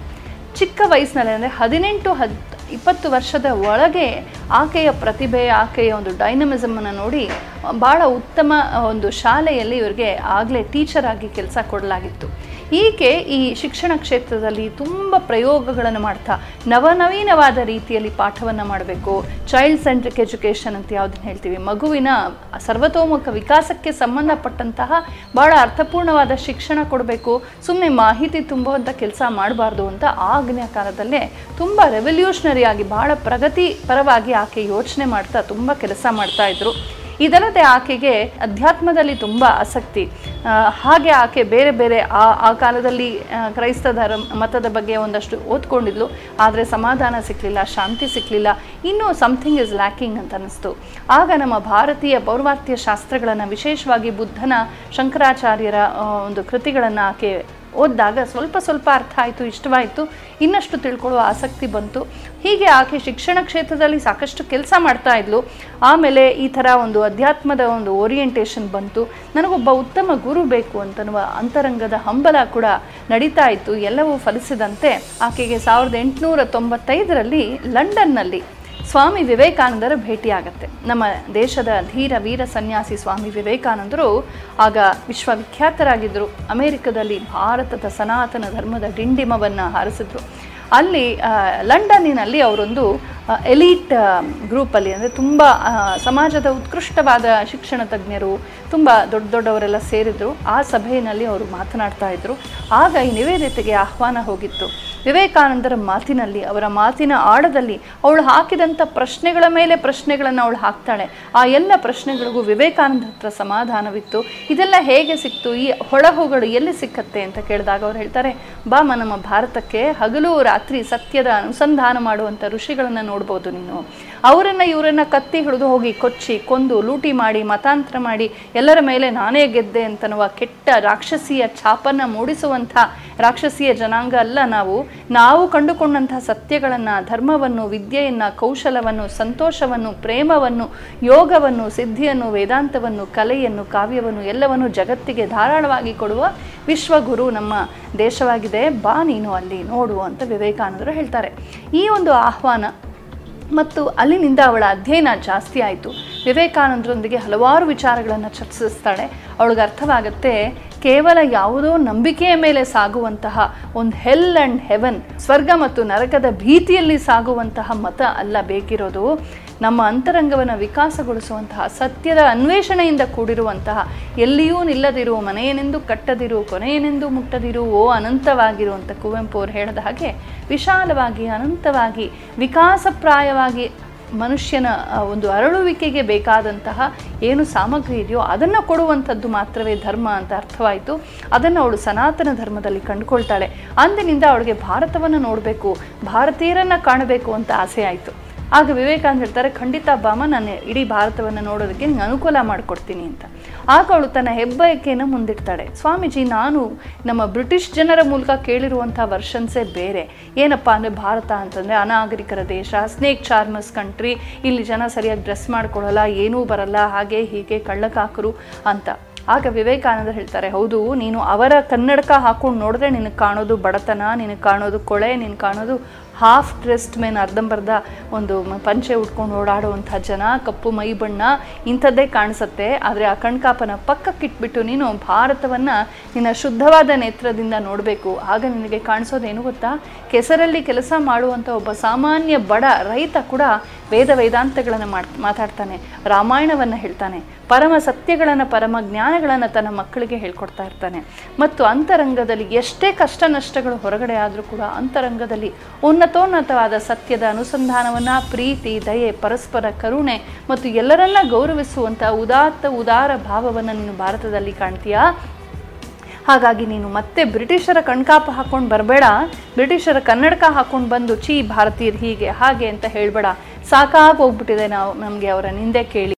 ಚಿಕ್ಕ ವಯಸ್ಸಿನಲ್ಲಿ ಅಂದರೆ ಹದಿನೆಂಟು, ಹದ್, ಇಪ್ಪತ್ತು ವರ್ಷದ ಒಳಗೆ ಆಕೆಯ ಪ್ರತಿಭೆ, ಆಕೆಯ ಒಂದು ಡೈನಮಿಸಮನ್ನು ನೋಡಿ, ಭಾಳ ಉತ್ತಮ ಒಂದು ಶಾಲೆಯಲ್ಲಿ ಇವರಿಗೆ ಆಗಲೇ ಟೀಚರ್ ಆಗಿ ಕೆಲಸ ಕೊಡಲಾಗಿತ್ತು. ಈಕೆ ಈ ಶಿಕ್ಷಣ ಕ್ಷೇತ್ರದಲ್ಲಿ ತುಂಬ ಪ್ರಯೋಗಗಳನ್ನು ಮಾಡ್ತಾ, ನವನವೀನವಾದ ರೀತಿಯಲ್ಲಿ ಪಾಠವನ್ನು ಮಾಡಬೇಕು. ಚೈಲ್ಡ್ ಸೆಂಟ್ರಿಕ್ ಎಜುಕೇಷನ್ ಅಂತ ಯಾವುದನ್ನು ಹೇಳ್ತೀವಿ? ಮಗುವಿನ ಸರ್ವತೋಮುಖ ವಿಕಾಸಕ್ಕೆ ಸಂಬಂಧಪಟ್ಟಂತಹ ಭಾಳ ಅರ್ಥಪೂರ್ಣವಾದ ಶಿಕ್ಷಣ ಕೊಡಬೇಕು. ಸುಮ್ಮನೆ ಮಾಹಿತಿ ತುಂಬುವಂಥ ಕೆಲಸ ಮಾಡಬಾರ್ದು ಅಂತ ಆಗ್ನೆಯ ಕಾಲದಲ್ಲೇ ತುಂಬ ರೆವಲ್ಯೂಷನರಿ ಆಗಿ ಭಾಳ ಪ್ರಗತಿ ಪರವಾಗಿ ಆಕೆ ಯೋಚನೆ ಮಾಡ್ತಾ ತುಂಬ ಕೆಲಸ ಮಾಡ್ತಾ ಇದ್ರು. ಇದಲ್ಲದೆ ಆಕೆಗೆ ಅಧ್ಯಾತ್ಮದಲ್ಲಿ ತುಂಬ ಆಸಕ್ತಿ. ಹಾಗೆ ಆಕೆ ಬೇರೆ ಬೇರೆ ಆ ಆ ಕಾಲದಲ್ಲಿ ಕ್ರೈಸ್ತ ಧರ್ಮ, ಮತದ ಬಗ್ಗೆ ಒಂದಷ್ಟು ಓದ್ಕೊಂಡಿದ್ಲು. ಆದರೆ ಸಮಾಧಾನ ಸಿಕ್ಕಲಿಲ್ಲ ಶಾಂತಿ ಸಿಕ್ಕಲಿಲ್ಲ ಇನ್ನೂ ಸಮಥಿಂಗ್ ಇಸ್ ಲ್ಯಾಕಿಂಗ್ ಅಂತ ಅನ್ನಿಸ್ತು. ಆಗ ನಮ್ಮ ಭಾರತೀಯ ಪೌರ್ವಾತ್ಯ ಶಾಸ್ತ್ರಗಳನ್ನು ವಿಶೇಷವಾಗಿ ಬುದ್ಧನ ಶಂಕರಾಚಾರ್ಯರ ಒಂದು ಕೃತಿಗಳನ್ನು ಆಕೆ ಓದಿದಾಗ ಸ್ವಲ್ಪ ಸ್ವಲ್ಪ ಅರ್ಥ ಆಯಿತು, ಇಷ್ಟವಾಯಿತು, ಇನ್ನಷ್ಟು ತಿಳ್ಕೊಳ್ಳುವ ಆಸಕ್ತಿ ಬಂತು. ಹೀಗೆ ಆಕೆ ಶಿಕ್ಷಣ ಕ್ಷೇತ್ರದಲ್ಲಿ ಸಾಕಷ್ಟು ಕೆಲಸ ಮಾಡ್ತಾ ಇದ್ಲು. ಆಮೇಲೆ ಈ ಥರ ಒಂದು ಅಧ್ಯಾತ್ಮದ ಒಂದು ಓರಿಯೆಂಟೇಷನ್ ಬಂತು. ನನಗೊಬ್ಬ ಉತ್ತಮ ಗುರು ಬೇಕು ಅಂತನ್ನುವ ಅಂತರಂಗದ ಹಂಬಲ ಕೂಡ ನಡೀತಾ ಇತ್ತು. ಎಲ್ಲವೂ ಫಲಿಸಿದಂತೆ ಆಕೆಗೆ ಸಾವಿರದ ಎಂಟುನೂರ ತೊಂಬತ್ತೈದರಲ್ಲಿ ಲಂಡನ್ನಲ್ಲಿ ಸ್ವಾಮಿ ವಿವೇಕಾನಂದರ ಭೇಟಿಯಾಗತ್ತೆ. ನಮ್ಮ ದೇಶದ ಧೀರ ವೀರ ಸನ್ಯಾಸಿ ಸ್ವಾಮಿ ವಿವೇಕಾನಂದರು ಆಗ ವಿಶ್ವವಿಖ್ಯಾತರಾಗಿದ್ದರು. ಅಮೆರಿಕದಲ್ಲಿ ಭಾರತದ ಸನಾತನ ಧರ್ಮದ ಡಿಂಡಿಮವನ್ನು ಹಾರಿಸಿದ್ರು. ಅಲ್ಲಿ ಲಂಡನ್ನಿನಲ್ಲಿ ಅವರೊಂದು ಎಲೀಟ್ ಗ್ರೂಪಲ್ಲಿ ಅಂದರೆ ತುಂಬ ಸಮಾಜದ ಉತ್ಕೃಷ್ಟವಾದ ಶಿಕ್ಷಣ ತಜ್ಞರು, ತುಂಬ ದೊಡ್ಡ ದೊಡ್ಡವರೆಲ್ಲ ಸೇರಿದ್ರು. ಆ ಸಭೆಯಲ್ಲಿ ಅವರು ಮಾತನಾಡ್ತಾ ಇದ್ರು. ಆಗ ಈ ನಿವೇದಿತೆಗೆ ಆಹ್ವಾನ ಹೋಗಿತ್ತು. ವಿವೇಕಾನಂದರ ಮಾತಿನಲ್ಲಿ, ಅವರ ಮಾತಿನ ಆಳದಲ್ಲಿ ಅವಳು ಹಾಕಿದಂಥ ಪ್ರಶ್ನೆಗಳ ಮೇಲೆ ಪ್ರಶ್ನೆಗಳನ್ನು ಅವಳು ಹಾಕ್ತಾಳೆ. ಆ ಎಲ್ಲ ಪ್ರಶ್ನೆಗಳಿಗೂ ವಿವೇಕಾನಂದ ಹತ್ರ ಸಮಾಧಾನವಿತ್ತು. ಇದೆಲ್ಲ ಹೇಗೆ ಸಿಕ್ತು? ಈ ಹೊಳಹುಗಳು ಎಲ್ಲಿ ಸಿಕ್ಕತ್ತೆ ಅಂತ ಕೇಳಿದಾಗ ಅವ್ರು ಹೇಳ್ತಾರೆ ಬಾಮ ನಮ್ಮ ಭಾರತಕ್ಕೆ ಹಗಲು ರಾತ್ರಿ ಸತ್ಯದ ಅನುಸಂಧಾನ ಮಾಡುವಂಥ ಋಷಿಗಳನ್ನು ನೋಡ್ಬೋದು ನೀನು. ಅವರನ್ನು ಇವರನ್ನು ಕತ್ತಿ ಹಿಡಿದು ಹೋಗಿ ಕೊಚ್ಚಿ, ಕೊಂದು, ಲೂಟಿ ಮಾಡಿ, ಮತಾಂತರ ಮಾಡಿ, ಎಲ್ಲರ ಮೇಲೆ ನಾನೇ ಗೆದ್ದೆ ಅಂತನ್ನುವ ಕೆಟ್ಟ ರಾಕ್ಷಸಿಯ ಛಾಪನ್ನು ಮೂಡಿಸುವಂಥ ರಾಕ್ಷಸಿಯ ಜನಾಂಗ ಅಲ್ಲ ನಾವು. ನಾವು ಕಂಡುಕೊಂಡಂಥ ಸತ್ಯಗಳನ್ನು, ಧರ್ಮವನ್ನು, ವಿದ್ಯೆಯನ್ನು, ಕೌಶಲವನ್ನು, ಸಂತೋಷವನ್ನು, ಪ್ರೇಮವನ್ನು, ಯೋಗವನ್ನು, ಸಿದ್ಧಿಯನ್ನು, ವೇದಾಂತವನ್ನು, ಕಲೆಯನ್ನು, ಕಾವ್ಯವನ್ನು ಎಲ್ಲವನ್ನು ಜಗತ್ತಿಗೆ ಧಾರಾಳವಾಗಿ ಕೊಡುವ ವಿಶ್ವಗುರು ನಮ್ಮ ದೇಶವಾಗಿದೆ. ಬಾ ನೀನು ಅಲ್ಲಿ, ನೋಡು ಅಂತ ವಿವೇಕಾನಂದರು ಹೇಳ್ತಾರೆ. ಈ ಒಂದು ಆಹ್ವಾನ ಮತ್ತು ಅಲ್ಲಿನಿಂದ ಅವಳ ಅಧ್ಯಯನ ಜಾಸ್ತಿ ಆಯಿತು. ವಿವೇಕಾನಂದರೊಂದಿಗೆ ಹಲವಾರು ವಿಚಾರಗಳನ್ನು ಚರ್ಚಿಸ್ತಾಳೆ. ಅವಳಿಗೆ ಅರ್ಥವಾಗುತ್ತೆ, ಕೇವಲ ಯಾವುದೋ ನಂಬಿಕೆಯ ಮೇಲೆ ಸಾಗುವಂತಹ ಒಂದು ಹೆಲ್ ಆ್ಯಂಡ್ ಹೆವನ್ ಸ್ವರ್ಗ ಮತ್ತು ನರಕದ ಭೀತಿಯಲ್ಲಿ ಸಾಗುವಂತಹ ಮತ ಅಲ್ಲ ಬೇಕಿರೋದು. ನಮ್ಮ ಅಂತರಂಗವನ್ನು ವಿಕಾಸಗೊಳಿಸುವಂತಹ, ಸತ್ಯದ ಅನ್ವೇಷಣೆಯಿಂದ ಕೂಡಿರುವಂತಹ, ಎಲ್ಲಿಯೂ ನಿಲ್ಲದಿರು, ಮನೆಯನೆಂದು ಕಟ್ಟದಿರು, ಕೊನೆಯನೆಂದು ಮುಟ್ಟದಿರು, ಓ ಅನಂತವಾಗಿರು ಅಂತ ಕುವೆಂಪು ಅವರು ಹೇಳಿದ ಹಾಗೆ ವಿಶಾಲವಾಗಿ, ಅನಂತವಾಗಿ, ವಿಕಾಸಪ್ರಾಯವಾಗಿ ಮನುಷ್ಯನ ಒಂದು ಅರಳುವಿಕೆಗೆ ಬೇಕಾದಂತಹ ಏನು ಸಾಮಗ್ರಿ ಇದೆಯೋ ಅದನ್ನು ಕೊಡುವಂಥದ್ದು ಮಾತ್ರವೇ ಧರ್ಮ ಅಂತ ಅರ್ಥವಾಯಿತು. ಅದನ್ನು ಅವಳು ಸನಾತನ ಧರ್ಮದಲ್ಲಿ ಕಂಡುಕೊಳ್ತಾಳೆ. ಅಂದಿನಿಂದ ಅವಳಿಗೆ ಭಾರತವನ್ನು ನೋಡಬೇಕು, ಭಾರತೀಯರನ್ನು ಕಾಣಬೇಕು ಅಂತ ಆಸೆ ಆಯಿತು. ಆಗ ವಿವೇಕಾನಂದ ಹೇಳ್ತಾರೆ, ಖಂಡಿತ ಬಾಮ, ನಾನು ಇಡೀ ಭಾರತವನ್ನು ನೋಡೋದಕ್ಕೆ ನಿಂಗೆ ಅನುಕೂಲ ಮಾಡಿಕೊಡ್ತೀನಿ ಅಂತ. ಆಗ ಅವಳು ತನ್ನ ಹೆಬ್ಬಯಕೆಯನ್ನು ಮುಂದಿಡ್ತಾಳೆ. ಸ್ವಾಮೀಜಿ, ನಾನು ನಮ್ಮ ಬ್ರಿಟಿಷ್ ಜನರ ಮೂಲಕ ಕೇಳಿರುವಂಥ ವರ್ಷನ್ಸೇ ಬೇರೆ. ಏನಪ್ಪ ಅಂದರೆ ಭಾರತ ಅಂತಂದರೆ ಅನಾಗರಿಕರ ದೇಶ, ಸ್ನೇಕ್ ಚಾರ್ಮಸ್ ಕಂಟ್ರಿ, ಇಲ್ಲಿ ಜನ ಸರಿಯಾಗಿ ಡ್ರೆಸ್ ಮಾಡ್ಕೊಳ್ಳಲ್ಲ ಏನೂ ಬರಲ್ಲ, ಹಾಗೆ ಹೀಗೆ ಕಳ್ಳಕಾಕರು ಅಂತ. ಆಗ ವಿವೇಕಾನಂದ ಹೇಳ್ತಾರೆ, ಹೌದು, ನೀನು ಅವರ ಕನ್ನಡಕ ಹಾಕೊಂಡು ನೋಡಿದ್ರೆ ನಿನಗೆ ಕಾಣೋದು ಬಡತನ, ನಿನಗೆ ಕಾಣೋದು ಕೊಳೆ, ನಿನಗೆ ಕಾಣೋದು ಹಾಫ್ ಡ್ರೆಸ್ಡ್ ಮೇನ್ ಅರ್ಧಂಬರ್ಧ ಒಂದು ಪಂಚೆ ಉಟ್ಕೊಂಡು ಓಡಾಡುವಂಥ ಜನ, ಕಪ್ಪು ಮೈ ಬಣ್ಣ ಇಂಥದ್ದೇ ಕಾಣಿಸುತ್ತೆ. ಆದರೆ ಆ ಕಣ್ಕಾಪನ ಪಕ್ಕಕ್ಕಿಟ್ಬಿಟ್ಟು ನೀನು ಭಾರತವನ್ನು ನಿನ್ನ ಶುದ್ಧವಾದ ನೇತ್ರದಿಂದ ನೋಡಬೇಕು. ಆಗ ನಿನಗೆ ಕಾಣಿಸೋದೇನು ಗೊತ್ತಾ? ಕೆಸರಲ್ಲಿ ಕೆಲಸ ಮಾಡುವಂಥ ಒಬ್ಬ ಸಾಮಾನ್ಯ ಬಡ ರೈತ ಕೂಡ ವೇದ ವೇದಾಂತಗಳನ್ನು ಮಾತಾಡ್ತಾನೆ, ರಾಮಾಯಣವನ್ನು ಹೇಳ್ತಾನೆ, ಪರಮ ಸತ್ಯಗಳನ್ನು, ಪರಮ ಜ್ಞಾನಗಳನ್ನು ತನ್ನ ಮಕ್ಕಳಿಗೆ ಹೇಳ್ಕೊಡ್ತಾ ಇರ್ತಾನೆ. ಮತ್ತು ಅಂತರಂಗದಲ್ಲಿ ಎಷ್ಟೇ ಕಷ್ಟ ನಷ್ಟಗಳು ಹೊರಗಡೆ ಆದರೂ ಕೂಡ ಅಂತರಂಗದಲ್ಲಿ ಉನ್ನತೋನ್ನತವಾದ ಸತ್ಯದ ಅನುಸಂಧಾನವನ್ನು, ಪ್ರೀತಿ, ದಯೆ, ಪರಸ್ಪರ ಕರುಣೆ ಮತ್ತು ಎಲ್ಲರನ್ನ ಗೌರವಿಸುವಂಥ ಉದಾತ್ತ, ಉದಾರ ಭಾವವನ್ನು ನೀನು ಭಾರತದಲ್ಲಿ ಕಾಣ್ತೀಯಾ? ಹಾಗಾಗಿ ನೀನು ಮತ್ತೆ ಬ್ರಿಟಿಷರ ಕಣ್ಕಾಪ ಹಾಕ್ಕೊಂಡು ಬರಬೇಡ, ಬ್ರಿಟಿಷರ ಕನ್ನಡಕ ಹಾಕೊಂಡು ಬಂದು ಚೀ ಭಾರತೀಯರು ಹೀಗೆ, ಹಾಗೆ ಅಂತ ಹೇಳಬೇಡ. ಸಾಕಾಗಿ ಹೋಗ್ಬಿಟ್ಟಿದೆ ನಾವು, ನಮಗೆ ಅವರ ನಿಂದೆ ಕೇಳಿ.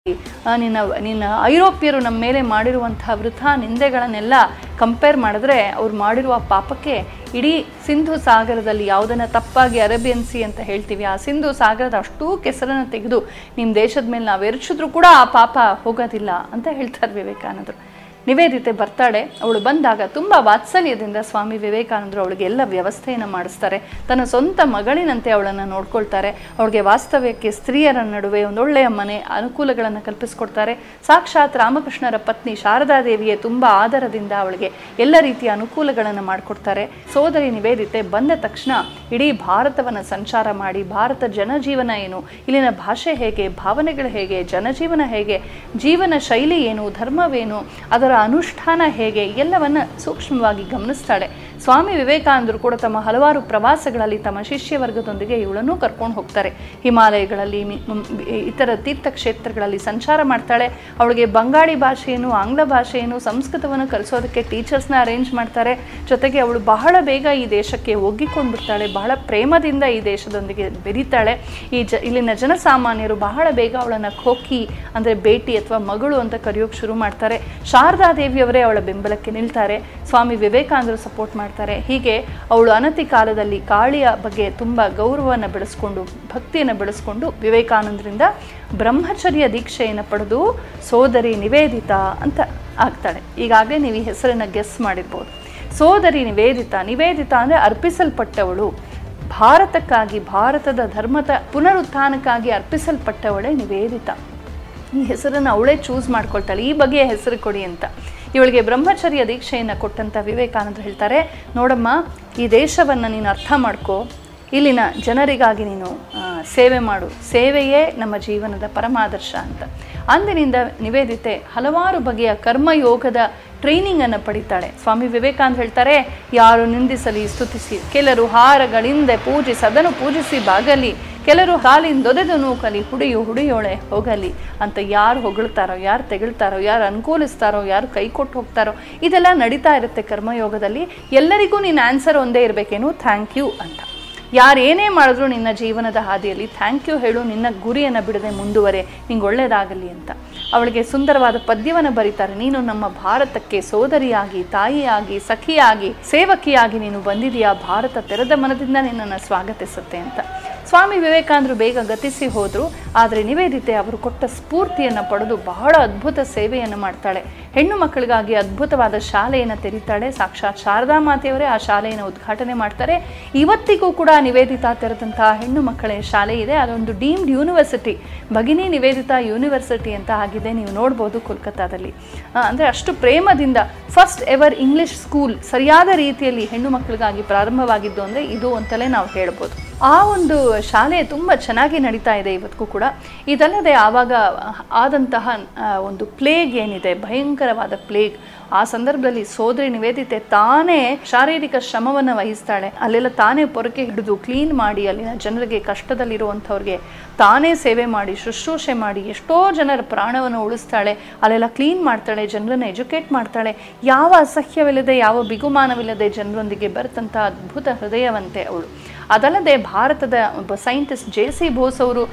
ನಿನ್ನ ನಿನ್ನ ಐರೋಪ್ಯರು ನಮ್ಮ ಮೇಲೆ ಮಾಡಿರುವಂತಹ ವೃಥ ನಿಂದೆಗಳನ್ನೆಲ್ಲ ಕಂಪೇರ್ ಮಾಡಿದ್ರೆ ಅವ್ರು ಮಾಡಿರುವ ಪಾಪಕ್ಕೆ ಇಡೀ ಸಿಂಧು ಸಾಗರದಲ್ಲಿ ಯಾವುದನ್ನು ತಪ್ಪಾಗಿ ಅರೇಬಿಯನ್ ಸಿ ಅಂತ ಹೇಳ್ತೀವಿ, ಆ ಸಿಂಧು ಸಾಗರದ ಅಷ್ಟೂ ಕೆಸರನ್ನು ತೆಗೆದು ನಿಮ್ಮ ದೇಶದ ಮೇಲೆ ನಾವು ಎರಚಿದ್ರು ಕೂಡ ಆ ಪಾಪ ಹೋಗೋದಿಲ್ಲ ಅಂತ ಹೇಳ್ತಾರೆ ವಿವೇಕಾನಂದರು. ನಿವೇದಿತೆ ಬರ್ತಾಳೆ, ಅವಳು ಬಂದಾಗ ತುಂಬ ವಾತ್ಸಲ್ಯದಿಂದ ಸ್ವಾಮಿ ವಿವೇಕಾನಂದರು ಅವಳಿಗೆ ಎಲ್ಲ ವ್ಯವಸ್ಥೆಯನ್ನು ಮಾಡಿಸ್ತಾರೆ. ತನ್ನ ಸ್ವಂತ ಮಗಳಿನಂತೆ ಅವಳನ್ನು ನೋಡ್ಕೊಳ್ತಾರೆ. ಅವಳಿಗೆ ವಾಸ್ತವ್ಯಕ್ಕೆ ಸ್ತ್ರೀಯರ ನಡುವೆ ಒಂದೊಳ್ಳೆಯ ಮನೆ ಅನುಕೂಲಗಳನ್ನು ಕಲ್ಪಿಸ್ಕೊಡ್ತಾರೆ. ಸಾಕ್ಷಾತ್ ರಾಮಕೃಷ್ಣರ ಪತ್ನಿ ಶಾರದಾದೇವಿಯೇ ತುಂಬ ಆದರದಿಂದ ಅವಳಿಗೆ ಎಲ್ಲ ರೀತಿಯ ಅನುಕೂಲಗಳನ್ನು ಮಾಡಿಕೊಡ್ತಾರೆ. ಸೋದರಿ ನಿವೇದಿತೆ ಬಂದ ತಕ್ಷಣ ಇಡೀ ಭಾರತವನ್ನು ಸಂಚಾರ ಮಾಡಿ, ಭಾರತ ಜನಜೀವನ ಏನು, ಇಲ್ಲಿನ ಭಾಷೆ ಹೇಗೆ, ಭಾವನೆಗಳು ಹೇಗೆ, ಜನಜೀವನ ಹೇಗೆ, ಜೀವನ ಶೈಲಿ ಏನು, ಧರ್ಮವೇನು, ಅದರ ಅನುಷ್ಠಾನ ಹೇಗೆ ಎಲ್ಲವನ್ನ ಸೂಕ್ಷ್ಮವಾಗಿ ಗಮನಿಸ್ತಾಳೆ. ಸ್ವಾಮಿ ವಿವೇಕಾನಂದರು ಕೂಡ ತಮ್ಮ ಹಲವಾರು ಪ್ರವಾಸಗಳಲ್ಲಿ ತಮ್ಮ ಶಿಷ್ಯ ವರ್ಗದೊಂದಿಗೆ ಇವಳನ್ನು ಕರ್ಕೊಂಡು ಹೋಗ್ತಾರೆ. ಹಿಮಾಲಯಗಳಲ್ಲಿ ಇತರ ತೀರ್ಥಕ್ಷೇತ್ರಗಳಲ್ಲಿ ಸಂಚಾರ ಮಾಡ್ತಾಳೆ. ಅವಳಿಗೆ ಬಂಗಾಳಿ ಭಾಷೆಯನ್ನು, ಆಂಗ್ಲ ಭಾಷೆಯನ್ನು, ಸಂಸ್ಕೃತವನ್ನು ಕಲಿಸೋದಕ್ಕೆ ಟೀಚರ್ಸ್ನ ಅರೇಂಜ್ ಮಾಡ್ತಾರೆ. ಜೊತೆಗೆ ಅವಳು ಬಹಳ ಬೇಗ ಈ ದೇಶಕ್ಕೆ ಒಗ್ಗಿಕೊಂಡು ಬಿಡ್ತಾಳೆ ಬಹಳ ಪ್ರೇಮದಿಂದ ಈ ದೇಶದೊಂದಿಗೆ ಬೆರೀತಾಳೆ. ಈ ಜ ಇಲ್ಲಿನ ಜನಸಾಮಾನ್ಯರು ಬಹಳ ಬೇಗ ಅವಳನ್ನು ಖೋಖಿ ಅಂದರೆ ಭೇಟಿ ಅಥವಾ ಮಗಳು ಅಂತ ಕರೆಯೋಕೆ ಶುರು ಮಾಡ್ತಾರೆ. ಶಾರದಾ ಶಾರದಾದೇವಿಯವರೇ ಅವಳ ಬೆಂಬಲಕ್ಕೆ ನಿಲ್ತಾರೆ. ಸ್ವಾಮಿ ವಿವೇಕಾನಂದರು ಸಪೋರ್ಟ್ ಮಾಡ್ತಾರೆ. ಹೀಗೆ ಅವಳು ಅನತಿ ಕಾಲದಲ್ಲಿ ಕಾಳಿಯ ಬಗ್ಗೆ ತುಂಬ ಗೌರವವನ್ನು ಬೆಳೆಸ್ಕೊಂಡು, ಭಕ್ತಿಯನ್ನು ಬೆಳೆಸ್ಕೊಂಡು ವಿವೇಕಾನಂದರಿಂದ ಬ್ರಹ್ಮಚರ್ಯ ದೀಕ್ಷೆಯನ್ನು ಪಡೆದು ಸೋದರಿ ನಿವೇದಿತಾ ಅಂತ ಆಗ್ತಾಳೆ. ಈಗಾಗಲೇ ನೀವು ಈ ಹೆಸರನ್ನು ಗೆಸ್ ಮಾಡಿರ್ಬೋದು. ಸೋದರಿ ನಿವೇದಿತ ನಿವೇದಿತ ಅಂದರೆ ಅರ್ಪಿಸಲ್ಪಟ್ಟವಳು. ಭಾರತಕ್ಕಾಗಿ, ಭಾರತದ ಧರ್ಮದ ಪುನರುತ್ಥಾನಕ್ಕಾಗಿ ಅರ್ಪಿಸಲ್ಪಟ್ಟವಳೇ ನಿವೇದಿತ. ಈ ಹೆಸರನ್ನು ಅವಳೇ ಚೂಸ್ ಮಾಡ್ಕೊಳ್ತಾಳೆ. ಈ ಬಗೆಯ ಹೆಸರು ಕೊಡಿ ಅಂತ. ಇವಳಿಗೆ ಬ್ರಹ್ಮಚರ್ಯ ದೀಕ್ಷೆಯನ್ನು ಕೊಟ್ಟಂತ ವಿವೇಕಾನಂದರು ಹೇಳ್ತಾರೆ, ನೋಡಮ್ಮ, ಈ ದೇಶವನ್ನು ನೀನು ಅರ್ಥ ಮಾಡ್ಕೋ. ಇಲ್ಲಿನ ಜನರಿಗಾಗಿ ನೀನು ಸೇವೆ ಮಾಡು. ಸೇವೆಯೇ ನಮ್ಮ ಜೀವನದ ಪರಮಾದರ್ಶ ಅಂತ. ಅಂದಿನಿಂದ ನಿವೇದಿತೆ ಹಲವಾರು ಬಗೆಯ ಕರ್ಮಯೋಗದ ಟ್ರೈನಿಂಗನ್ನು ಪಡಿತಾಳೆ. ಸ್ವಾಮಿ ವಿವೇಕಾನಂದ ಹೇಳ್ತಾರೆ, ಯಾರು ನಿಂದಿಸಲಿ, ಸ್ತುತಿಸಿ. ಕೆಲರು ಹಾರಗಳಿಂದ ಪೂಜಿಸಿ ಅದನ್ನು ಪೂಜಿಸಿ ಬಾಗಲಿ. ಕೆಲರು ಹಾಲಿಂದೊದೆದು ನೂಕಲಿ, ಹುಡಿಯು ಹುಡಿಯೋಳೆ ಹೋಗಲಿ. ಅಂತ ಯಾರು ಹೊಗಳ್ತಾರೋ, ಯಾರು ತೆಗಳ್ತಾರೋ, ಯಾರು ಅನುಕೂಲಿಸ್ತಾರೋ, ಯಾರು ಕೈ ಕೊಟ್ಟು ಹೋಗ್ತಾರೋ, ಇದೆಲ್ಲ ನಡೀತಾ ಇರುತ್ತೆ ಕರ್ಮಯೋಗದಲ್ಲಿ. ಎಲ್ಲರಿಗೂ ನಿನ್ನ ಆನ್ಸರ್ ಒಂದೇ ಇರಬೇಕೇನು? ಥ್ಯಾಂಕ್ ಯು ಅಂತ. ಯಾರು ಏನೇ ಮಾಡಿದ್ರು ನಿನ್ನ ಜೀವನದ ಹಾದಿಯಲ್ಲಿ ಥ್ಯಾಂಕ್ ಯು ಹೇಳು, ನಿನ್ನ ಗುರಿಯನ್ನು ಬಿಡದೆ ಮುಂದುವರೆ, ನಿಂಗೆ ಒಳ್ಳೆಯದಾಗಲಿ ಅಂತ. ಅವಳಿಗೆ ಸುಂದರವಾದ ಪದ್ಯವನ್ನು ಬರೀತಾರೆ. ನೀನು ನಮ್ಮ ಭಾರತಕ್ಕೆ ಸೋದರಿಯಾಗಿ, ತಾಯಿಯಾಗಿ, ಸಖಿಯಾಗಿ, ಸೇವಕಿಯಾಗಿ ನೀನು ಬಂದಿದೆಯಾ ಭಾರತ ತೆರೆದ ಮನದಿಂದ ನಿನ್ನನ್ನು ಸ್ವಾಗತಿಸುತ್ತೆ ಅಂತ. ಸ್ವಾಮಿ ವಿವೇಕಾನಂದರು ಬೇಗ ಗತಿಸಿ ಹೋದರು, ಆದರೆ ನಿವೇದಿತೆ ಅವರು ಕೊಟ್ಟ ಸ್ಫೂರ್ತಿಯನ್ನು ಪಡೆದು ಬಹಳ ಅದ್ಭುತ ಸೇವೆಯನ್ನು ಮಾಡ್ತಾಳೆ. ಹೆಣ್ಣು ಮಕ್ಕಳಿಗಾಗಿ ಅದ್ಭುತವಾದ ಶಾಲೆಯನ್ನು ತೆರೀತಾಳೆ. ಸಾಕ್ಷಾತ್ ಶಾರದಾ ಮಾತೆಯವರೇ ಆ ಶಾಲೆಯನ್ನು ಉದ್ಘಾಟನೆ ಮಾಡ್ತಾರೆ. ಇವತ್ತಿಗೂ ಕೂಡ ನಿವೇದಿತಾ ತೆರೆದಂತಹ ಹೆಣ್ಣು ಮಕ್ಕಳ ಶಾಲೆ ಇದೆ. ಅದೊಂದು deemed university. Bhagini Nivedita university ಅಂತ ಆಗಿದೆ. ನೀವು ನೋಡ್ಬೋದು ಕೋಲ್ಕತ್ತಾದಲ್ಲಿ. ಅಂದರೆ ಅಷ್ಟು ಪ್ರೇಮದಿಂದ ಫಸ್ಟ್ ಎವರ್ ಇಂಗ್ಲಿಷ್ ಸ್ಕೂಲ್ ಸರಿಯಾದ ರೀತಿಯಲ್ಲಿ ಹೆಣ್ಣು ಮಕ್ಕಳಿಗಾಗಿ ಪ್ರಾರಂಭವಾಗಿದ್ದು ಅಂದರೆ ಇದು ಅಂತಲೇ ನಾವು ಹೇಳ್ಬೋದು. ಆ ಒಂದು ಶಾಲೆ ತುಂಬ ಚೆನ್ನಾಗಿ ನಡೀತಾ ಇದೆ ಇವತ್ತಿಗೂ ಕೂಡ. ಇದಲ್ಲದೆ ಆವಾಗ ಆದಂತಹ ಒಂದು ಪ್ಲೇಗ್ ಏನಿದೆ, ಭಯಂಕರವಾದ ಪ್ಲೇಗ್ ಆ ಸಂದರ್ಭದಲ್ಲಿ ಸೋದರಿ ನಿವೇದಿತೆ ತಾನೇ ಶಾರೀರಿಕ ಶ್ರಮವನ್ನು ವಹಿಸ್ತಾಳೆ. ಅಲ್ಲೆಲ್ಲ ತಾನೇ ಪೊರಕೆ ಹಿಡಿದು ಕ್ಲೀನ್ ಮಾಡಿ, ಅಲ್ಲಿನ ಜನರಿಗೆ ಕಷ್ಟದಲ್ಲಿರುವಂಥವ್ರಿಗೆ ತಾನೇ ಸೇವೆ ಮಾಡಿ, ಶುಶ್ರೂಷೆ ಮಾಡಿ, ಎಷ್ಟೋ ಜನರ ಪ್ರಾಣವನ್ನು ಉಳಿಸ್ತಾಳೆ. ಅಲ್ಲೆಲ್ಲ ಕ್ಲೀನ್ ಮಾಡ್ತಾಳೆ, ಜನರನ್ನು ಎಜುಕೇಟ್ ಮಾಡ್ತಾಳೆ. ಯಾವ ಅಸಹ್ಯವಿಲ್ಲದೆ, ಯಾವ ಬಿಗುಮಾನವಿಲ್ಲದೆ ಜನರೊಂದಿಗೆ ಬರ್ತಂಥ ಅದ್ಭುತ ಹೃದಯವಂತೆ ಅವಳು. ಅದಲ್ಲದೆ ಭಾರತದ ಒಬ್ಬ ಸೈಂಟಿಸ್ಟ್ ಜೆ ಸಿ ಬೋಸ್ ಅವರು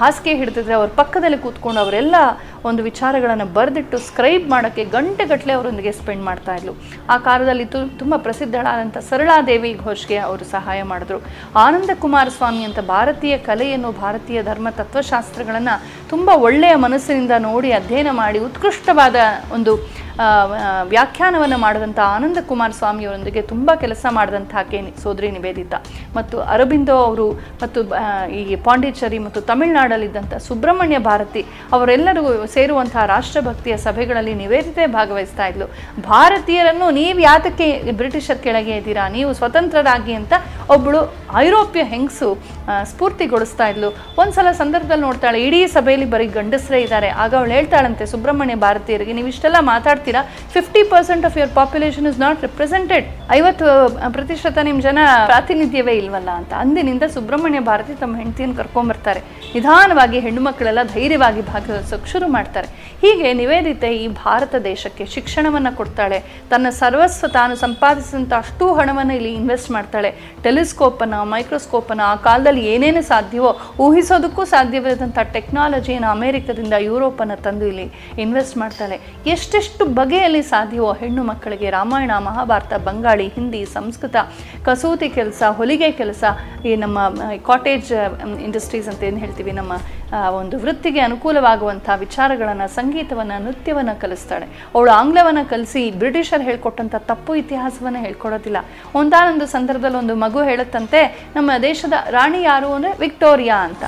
ಹಾಸಿಗೆ ಹಿಡಿದಿದ್ರೆ ಅವ್ರ ಪಕ್ಕದಲ್ಲಿ ಕೂತ್ಕೊಂಡು ಅವರೆಲ್ಲ ಒಂದು ವಿಚಾರಗಳನ್ನು ಬರೆದಿಟ್ಟು ಸ್ಕ್ರೈಬ್ ಮಾಡೋಕ್ಕೆ ಗಂಟೆಗಟ್ಟಲೆ ಅವರೊಂದಿಗೆ ಸ್ಪೆಂಡ್ ಮಾಡ್ತಾ ಇದ್ಲು. ಆ ಕಾಲದಲ್ಲಿ ತು, ತುಂಬ ಪ್ರಸಿದ್ಧಳಾದಂಥ ಸರಳಾದೇವಿ ಘೋಷ್ಗೆ ಅವರು ಸಹಾಯ ಮಾಡಿದ್ರು. ಆನಂದ ಕುಮಾರಸ್ವಾಮಿ ಅಂತ ಭಾರತೀಯ ಕಲೆಯನ್ನು ಭಾರತೀಯ ಧರ್ಮ ತತ್ವಶಾಸ್ತ್ರಗಳನ್ನು ತುಂಬ ಒಳ್ಳೆಯ ಮನಸ್ಸಿನಿಂದ ನೋಡಿ ಅಧ್ಯಯನ ಮಾಡಿ ಉತ್ಕೃಷ್ಟವಾದ ಒಂದು ವ್ಯಾಖ್ಯಾನವನ್ನು ಮಾಡಿದಂಥ ಆನಂದ ಕುಮಾರ್ ಸ್ವಾಮಿಯವರೊಂದಿಗೆ ತುಂಬ ಕೆಲಸ ಮಾಡಿದಂಥ ಕೆ ಸೋದರಿ ನಿವೇದಿತ. ಮತ್ತು ಅರಬಿಂದೋ ಅವರು ಮತ್ತು ಈ ಪಾಂಡಿಚೇರಿ ಮತ್ತು ತಮಿಳುನಾಡಲ್ಲಿದ್ದಂಥ ಸುಬ್ರಹ್ಮಣ್ಯ ಭಾರತಿ ಅವರೆಲ್ಲರೂ ಸೇರುವಂತಹ ರಾಷ್ಟ್ರಭಕ್ತಿಯ ಸಭೆಗಳಲ್ಲಿ ನಿವೇದಿತೆ ಭಾಗವಹಿಸ್ತಾ ಇದ್ಲು. ಭಾರತೀಯರನ್ನು ನೀವು ಯಾತಕ್ಕೆ ಬ್ರಿಟಿಷರ್ ಕೆಳಗೆ ಇದ್ದೀರಾ? ನೀವು ಸ್ವತಂತ್ರರಾಗಿ ಅಂತ ಒಬ್ಬಳು ಐರೋಪ್ಯ ಹೆಂಗಸು ಸ್ಫೂರ್ತಿಗೊಳಿಸ್ತಾ ಇದ್ಲು. ಒಂದ್ಸಲ ಸಂದರ್ಭದಲ್ಲಿ ನೋಡ್ತಾಳೆ, ಇಡೀ ಸಭೆಯಲ್ಲಿ ಬರೀ ಗಂಡಸರೇ ಇದ್ದಾರೆ. ಆಗ ಅವಳು ಹೇಳ್ತಾಳಂತೆ, ಸುಬ್ರಹ್ಮಣ್ಯ ಭಾರತೀಯರಿಗೆ, ನೀವು ಇಷ್ಟೆಲ್ಲ ಮಾತಾಡ್ತೀರಾ? Fifty percent of your population is not represented ಐವತ್ತು ಪ್ರತಿಶತ ನಿಮ್ಮ ಜನ ಪ್ರಾತಿನಿಧ್ಯವೇ ಇಲ್ವಲ್ಲ ಅಂತ ಅಂದಿನಿಂದ ಸುಬ್ರಹ್ಮಣ್ಯ ಭಾರತಿ ತಮ್ಮ ಹೆಂಡತಿಯನ್ನು ಕರ್ಕೊಂಡ್ಬರ್ತಾರೆ ನಿಧಾನವಾಗಿ ಹೆಣ್ಣು ಮಕ್ಕಳೆಲ್ಲ ಧೈರ್ಯವಾಗಿ ಭಾಗವಹಿಸೋಕೆ ಶುರು ಮಾಡ್ತಾರೆ. ಹೀಗೆ ನಿವೇದಿತೆ ಈ ಭಾರತ ದೇಶಕ್ಕೆ ಶಿಕ್ಷಣವನ್ನು ಕೊಡ್ತಾಳೆ. ತನ್ನ ಸರ್ವಸ್ವ ತಾನು ಸಂಪಾದಿಸಿದಂಥ ಅಷ್ಟು ಹಣವನ್ನು ಇಲ್ಲಿ ಇನ್ವೆಸ್ಟ್ ಮಾಡ್ತಾಳೆ. ಟೆಲಿಸ್ಕೋಪನ್ನು, ಮೈಕ್ರೋಸ್ಕೋಪನ್ನು, ಆ ಕಾಲದಲ್ಲಿ ಏನೇನು ಸಾಧ್ಯವೋ ಊಹಿಸೋದಕ್ಕೂ ಸಾಧ್ಯವಿರದಂಥ ಟೆಕ್ನಾಲಜಿಯನ್ನು ಅಮೇರಿಕದಿಂದ ಯುರೋಪನ್ನು ತಂದು ಇಲ್ಲಿ ಇನ್ವೆಸ್ಟ್ ಮಾಡ್ತಾಳೆ ಎಷ್ಟೆಷ್ಟು ಬಗೆಯಲ್ಲಿ ಸಾಧ್ಯವೋ ಹೆಣ್ಣು ಮಕ್ಕಳಿಗೆ ರಾಮಾಯಣ, ಮಹಾಭಾರತ, ಬಂಗಾಳಿ, ಹಿಂದಿ, ಸಂಸ್ಕೃತ, ಕಸೂತಿ ಕೆಲಸ, ಹೊಲಿಗೆ ಕೆಲಸ, ಈ ನಮ್ಮ ಕಾಟೇಜ್ ಇಂಡಸ್ಟ್ರೀಸ್ ಅಂತ ಏನು ಹೇಳ್ತೀವಿ, ನಮ್ಮ ಒಂದು ವೃತ್ತಿಗೆ ಅನುಕೂಲವಾಗುವಂಥ ವಿಚಾರಗಳನ್ನು, ಸಂಗೀತವನ್ನು, ನೃತ್ಯವನ್ನು ಕಲಿಸ್ತಾಳೆ. ಅವಳು ಆಂಗ್ಲವನ್ನು ಕಲಿಸಿ ಬ್ರಿಟಿಷರು ಹೇಳ್ಕೊಟ್ಟಂಥ ತಪ್ಪು ಇತಿಹಾಸವನ್ನು ಹೇಳ್ಕೊಡೋದಿಲ್ಲ. ಒಂದಾನೊಂದು ಸಂದರ್ಭದಲ್ಲಿ ಒಂದು ಮಗು ಹೇಳುತ್ತಂತೆ, ನಮ್ಮ ದೇಶದ ರಾಣಿ ಯಾರು ಅಂದರೆ ವಿಕ್ಟೋರಿಯಾ ಅಂತ.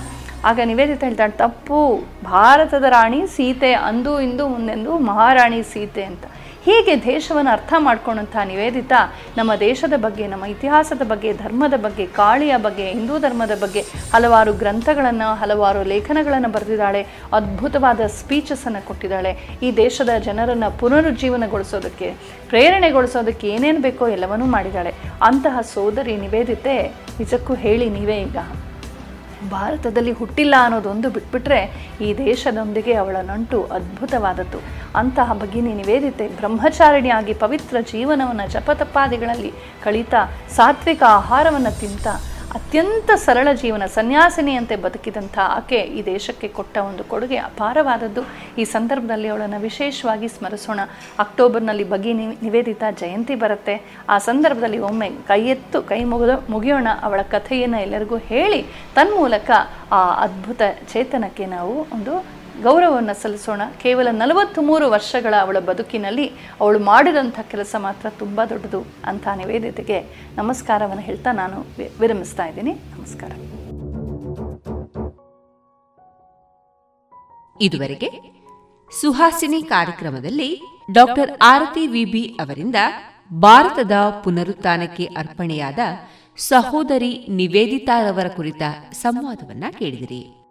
ಆಗ ನಿವೇದಿತ ಹೇಳ್ತಾಳೆ, ತಪ್ಪು, ಭಾರತದ ರಾಣಿ ಸೀತೆ ಅಂದು ಇಂದು ಮುಂದೆಂದು ಮಹಾರಾಣಿ ಸೀತೆ ಅಂತ. ಹೀಗೆ ದೇಶವನ್ನು ಅರ್ಥ ಮಾಡ್ಕೊಂಡಂಥ ನಿವೇದಿತ ನಮ್ಮ ದೇಶದ ಬಗ್ಗೆ, ನಮ್ಮ ಇತಿಹಾಸದ ಬಗ್ಗೆ, ಧರ್ಮದ ಬಗ್ಗೆ, ಕಾಳಿಯ ಬಗ್ಗೆ, ಹಿಂದೂ ಧರ್ಮದ ಬಗ್ಗೆ ಹಲವಾರು ಗ್ರಂಥಗಳನ್ನು, ಹಲವಾರು ಲೇಖನಗಳನ್ನು ಬರೆದಿದ್ದಾಳೆ, ಅದ್ಭುತವಾದ ಸ್ಪೀಚಸನ್ನು ಕೊಟ್ಟಿದ್ದಾಳೆ. ಈ ದೇಶದ ಜನರನ್ನು ಪುನರುಜ್ಜೀವನಗೊಳಿಸೋದಕ್ಕೆ, ಪ್ರೇರಣೆಗೊಳಿಸೋದಕ್ಕೆ ಏನೇನು ಬೇಕೋ ಎಲ್ಲವನ್ನೂ ಮಾಡಿದ್ದಾಳೆ. ಅಂತಹ ಸೋದರಿ ನಿವೇದಿತೆ, ನಿಜಕ್ಕೂ ಹೇಳಿ ನೀವೇ ಈಗ. ಭಾರತದಲ್ಲಿ ಹುಟ್ಟಿಲ್ಲ ಅನ್ನೋದೊಂದು ಬಿಟ್ಬಿಟ್ರೆ ಈ ದೇಶದೊಂದಿಗೆ ಅವಳ ನಂಟು ಅದ್ಭುತವಾದದ್ದು. ಅಂತಹ ಭಗಿನಿ ನಿವೇದಿತೆ ಬ್ರಹ್ಮಚಾರಿಣಿಯಾಗಿ ಪವಿತ್ರ ಜೀವನವನ್ನು ಜಪತಪಾದಿಗಳಲ್ಲಿ ಕಳೀತಾ ಸಾತ್ವಿಕ ಆಹಾರವನ್ನು ತಿಂತ ಅತ್ಯಂತ ಸರಳ ಜೀವನ, ಸನ್ಯಾಸಿನಿಯಂತೆ ಬದುಕಿದಂಥ ಆಕೆ ಈ ದೇಶಕ್ಕೆ ಕೊಟ್ಟ ಒಂದು ಕೊಡುಗೆ ಅಪಾರವಾದದ್ದು. ಈ ಸಂದರ್ಭದಲ್ಲಿ ಅವಳನ್ನು ವಿಶೇಷವಾಗಿ ಸ್ಮರಿಸೋಣ. ಅಕ್ಟೋಬರ್ನಲ್ಲಿ ಬಗೆ ನಿವೇದಿತ ಜಯಂತಿ ಬರುತ್ತೆ. ಆ ಸಂದರ್ಭದಲ್ಲಿ ಒಮ್ಮೆ ಕೈ ಎತ್ತು, ಕೈ ಮುಗಿದ, ಮುಗಿಯೋಣ ಅವಳ ಕಥೆಯನ್ನು ಎಲ್ಲರಿಗೂ ಹೇಳಿ. ತನ್ಮೂಲಕ ಆ ಅದ್ಭುತ ಚೇತನಕ್ಕೆ ನಾವು ಒಂದು ಗೌರವವನ್ನು ಸಲ್ಲಿಸೋಣ. ಕೇವಲ ನಲವತ್ತು ಮೂರು ವರ್ಷಗಳ ಅವಳ ಬದುಕಿನಲ್ಲಿ ಅವಳು ಮಾಡಿದಂಥ ಕೆಲಸ ಮಾತ್ರ ತುಂಬ ದೊಡ್ಡದು ಅಂತ ನಿವೇದ್ಯತೆಗೆ ನಮಸ್ಕಾರವನ್ನು ಹೇಳ್ತಾ ನಾನು ವಿರಮಿಸ್ತಾ ಇದ್ದೀನಿ. ನಮಸ್ಕಾರ. ಇದುವರೆಗೆ ಸುಹಾಸಿನಿ ಕಾರ್ಯಕ್ರಮದಲ್ಲಿ ಡಾಕ್ಟರ್ ಆರತಿ ವಿಬಿ ಅವರಿಂದ ಭಾರತದ ಪುನರುತ್ಥಾನಕ್ಕೆ ಅರ್ಪಣೆಯಾದ ಸಹೋದರಿ ನಿವೇದಿತಾರವರ ಕುರಿತ ಸಂವಾದವನ್ನ ಕೇಳಿದಿರಿ.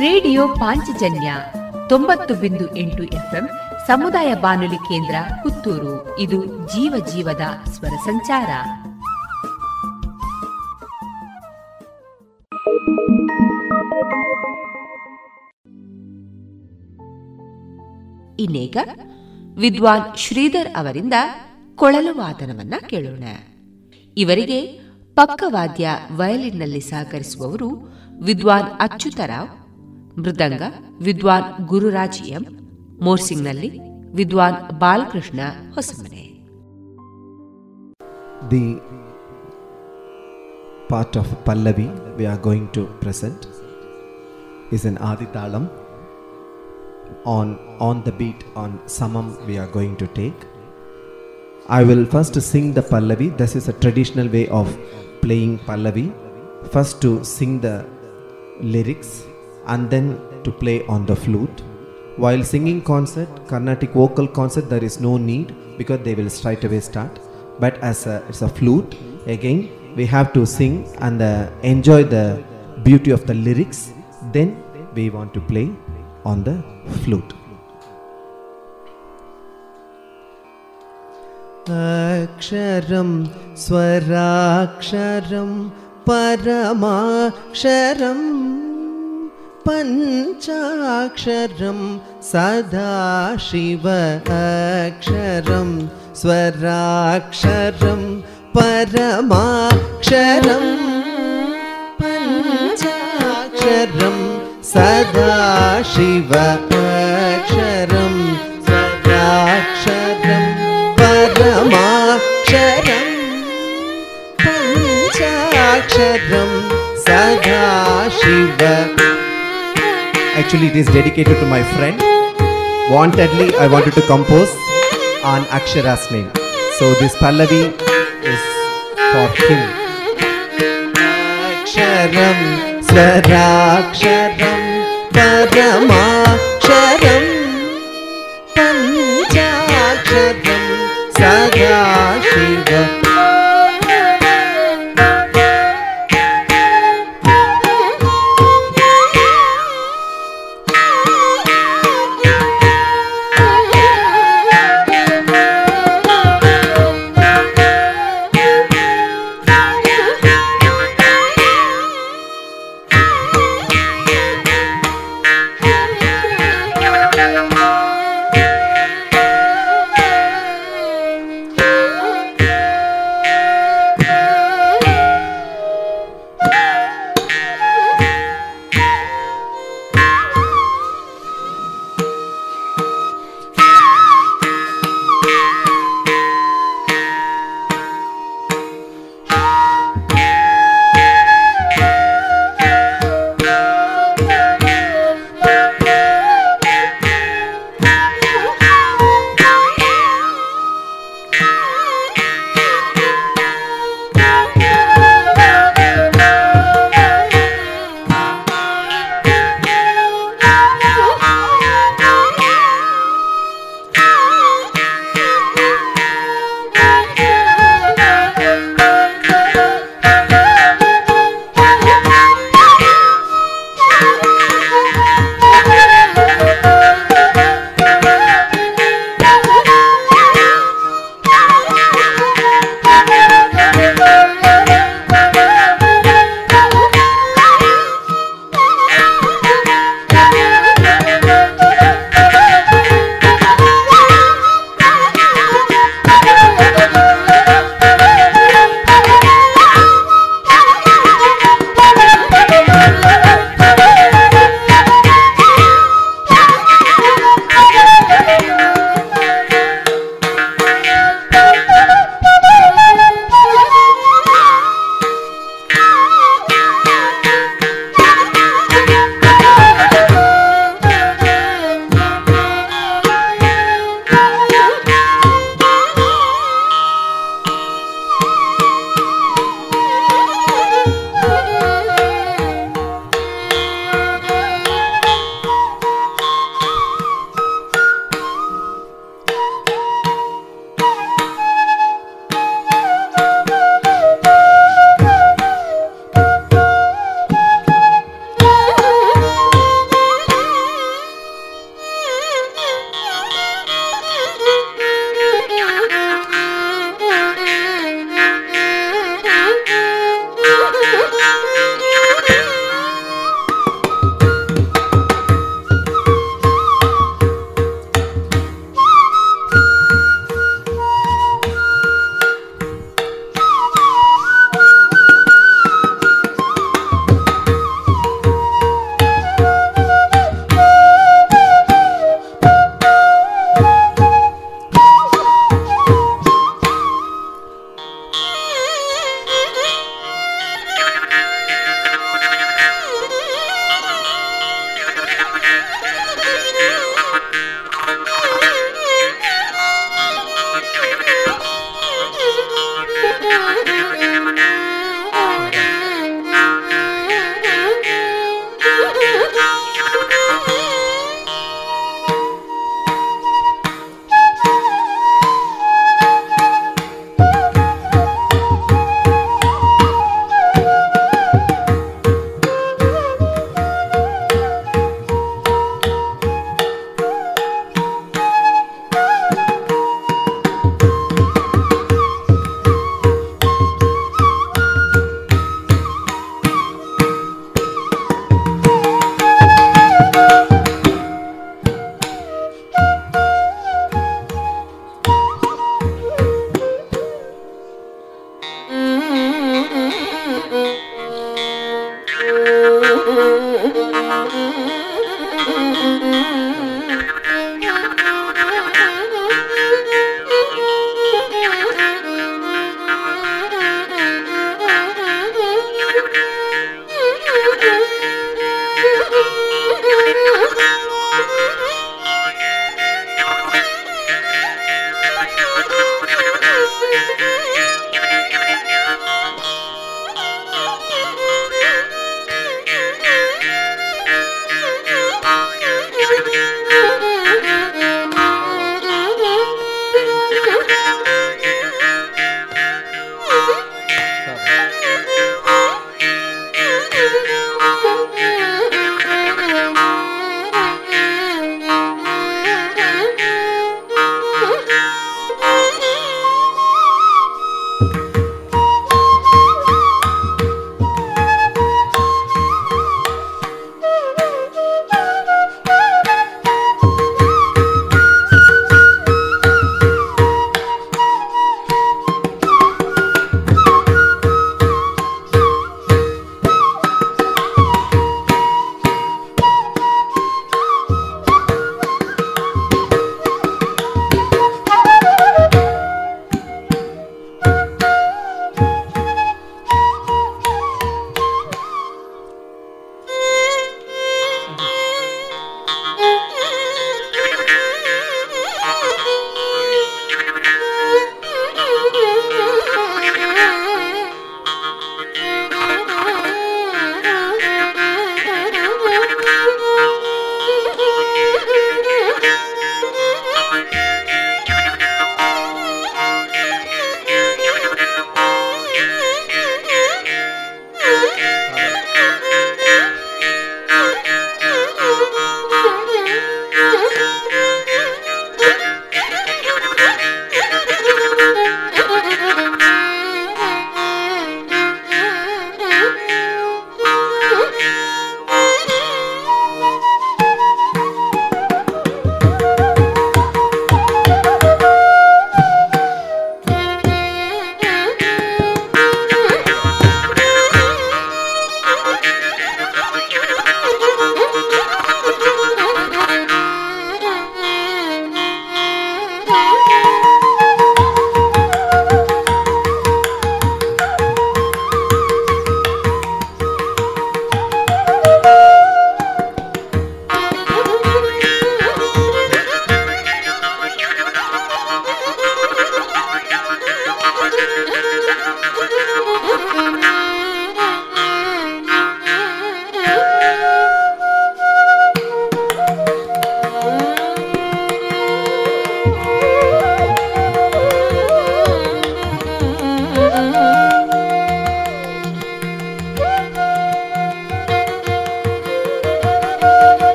ರೇಡಿಯೋ ಪಾಂಚಜನ್ಯ ತೊಂಬತ್ತು ಬಿಂದು ಎಂಟು ಎಫ್ಎಂ ಸಮುದಾಯ ಬಾನುಲಿ ಕೇಂದ್ರ ಪುತ್ತೂರು. ಇದು ಜೀವ ಜೀವದ ಸ್ವರ ಸಂಚಾರ. ಇನ್ನೇಗ ವಿದ್ವಾನ್ ಶ್ರೀಧರ್ ಅವರಿಂದ ಕೊಳಲು ವಾದನವನ್ನ ಕೇಳೋಣ. ಇವರಿಗೆ ಪಕ್ಕವಾದ್ಯ ವಯಲಿನ್ನಲ್ಲಿ ಸಹಕರಿಸುವವರು ವಿದ್ವಾನ್ ಅಚ್ಯುತರಾವ್ ಮೃದಂಗ ವಿದ್ವಾನ್ ಗುರುರಾಜ್ ಎಂ ಮೋರ್ಸಿಂಗ್ನಲ್ಲಿ ವಿದ್ವಾನ್ Balakrishna Hosamane the part of Pallavi we are going to present is an Aditalam. On, on the beat, on Samam, we are going to take. I will first sing the Pallavi. This is a traditional way of playing Pallavi. First to sing the lyrics and then to play on the flute. While singing concert, Carnatic vocal concert, there is no need because they will straight away start. But as a, it's a flute, again we have to sing and uh, enjoy the beauty of the lyrics. Then we want to play on the flute. अक्षरं स्वराक्षरं परमाक्षरं पञ्चाक्षरं सदाशिव अक्षरं स्वराक्षरं परमाक्षरं पञ्चाक्षरं सदाशिव अक्षरं पञ्चाक्षरं Sadashiv Actually, it is dedicated to my friend. Wantedly, I wanted to compose on Akshara's name. So this Pallavi is for him. Aksharam Swaraksharam Paramaksharam Panchaksharam Sadashiva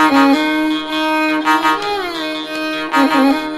Thank you.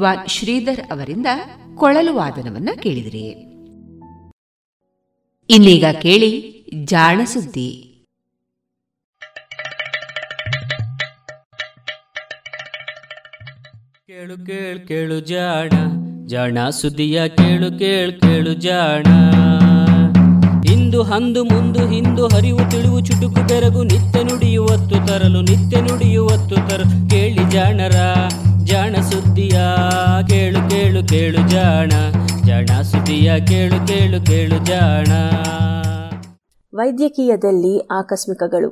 ವಿದ್ವಾನ್ ಶ್ರೀಧರ್ ಅವರಿಂದ ಕೊಳಲು ವಾದನವನ್ನ ಕೇಳಿದಿರಿ. ಇನ್ನೀಗ ಕೇಳಿ ಜಾಣ ಸುದ್ದಿ. ಕೇಳು ಕೇಳು ಕೇಳು ಜಾಣ ಜಾಣ ಸುದ್ದಿಯ ಕೇಳು ಕೇಳು ಕೇಳು ಜಾಣ. ಇಂದು ಹಂದು ಮುಂದು ಹಿಂದು ಹರಿವು ತಿಳಿವು ಚುಟುಕು ಬೆರಗು ನಿತ್ಯ ನುಡಿಯುವತ್ತು ತರಲು ನಿತ್ಯ ನುಡಿಯುವತ್ತು ತರಲು ಕೇಳಿ ಜಾಣರ. ಜಾಣ ಸುದ್ದಿಯ ಕೇಳು ಕೇಳು ಕೇಳು ಜಾಣ. ಜಾಣ ಸುದ್ದಿಯ ಕೇಳು ಕೇಳು ಕೇಳು ಜಾಣ. ವೈದ್ಯಕೀಯದಲ್ಲಿ ಆಕಸ್ಮಿಕಗಳು.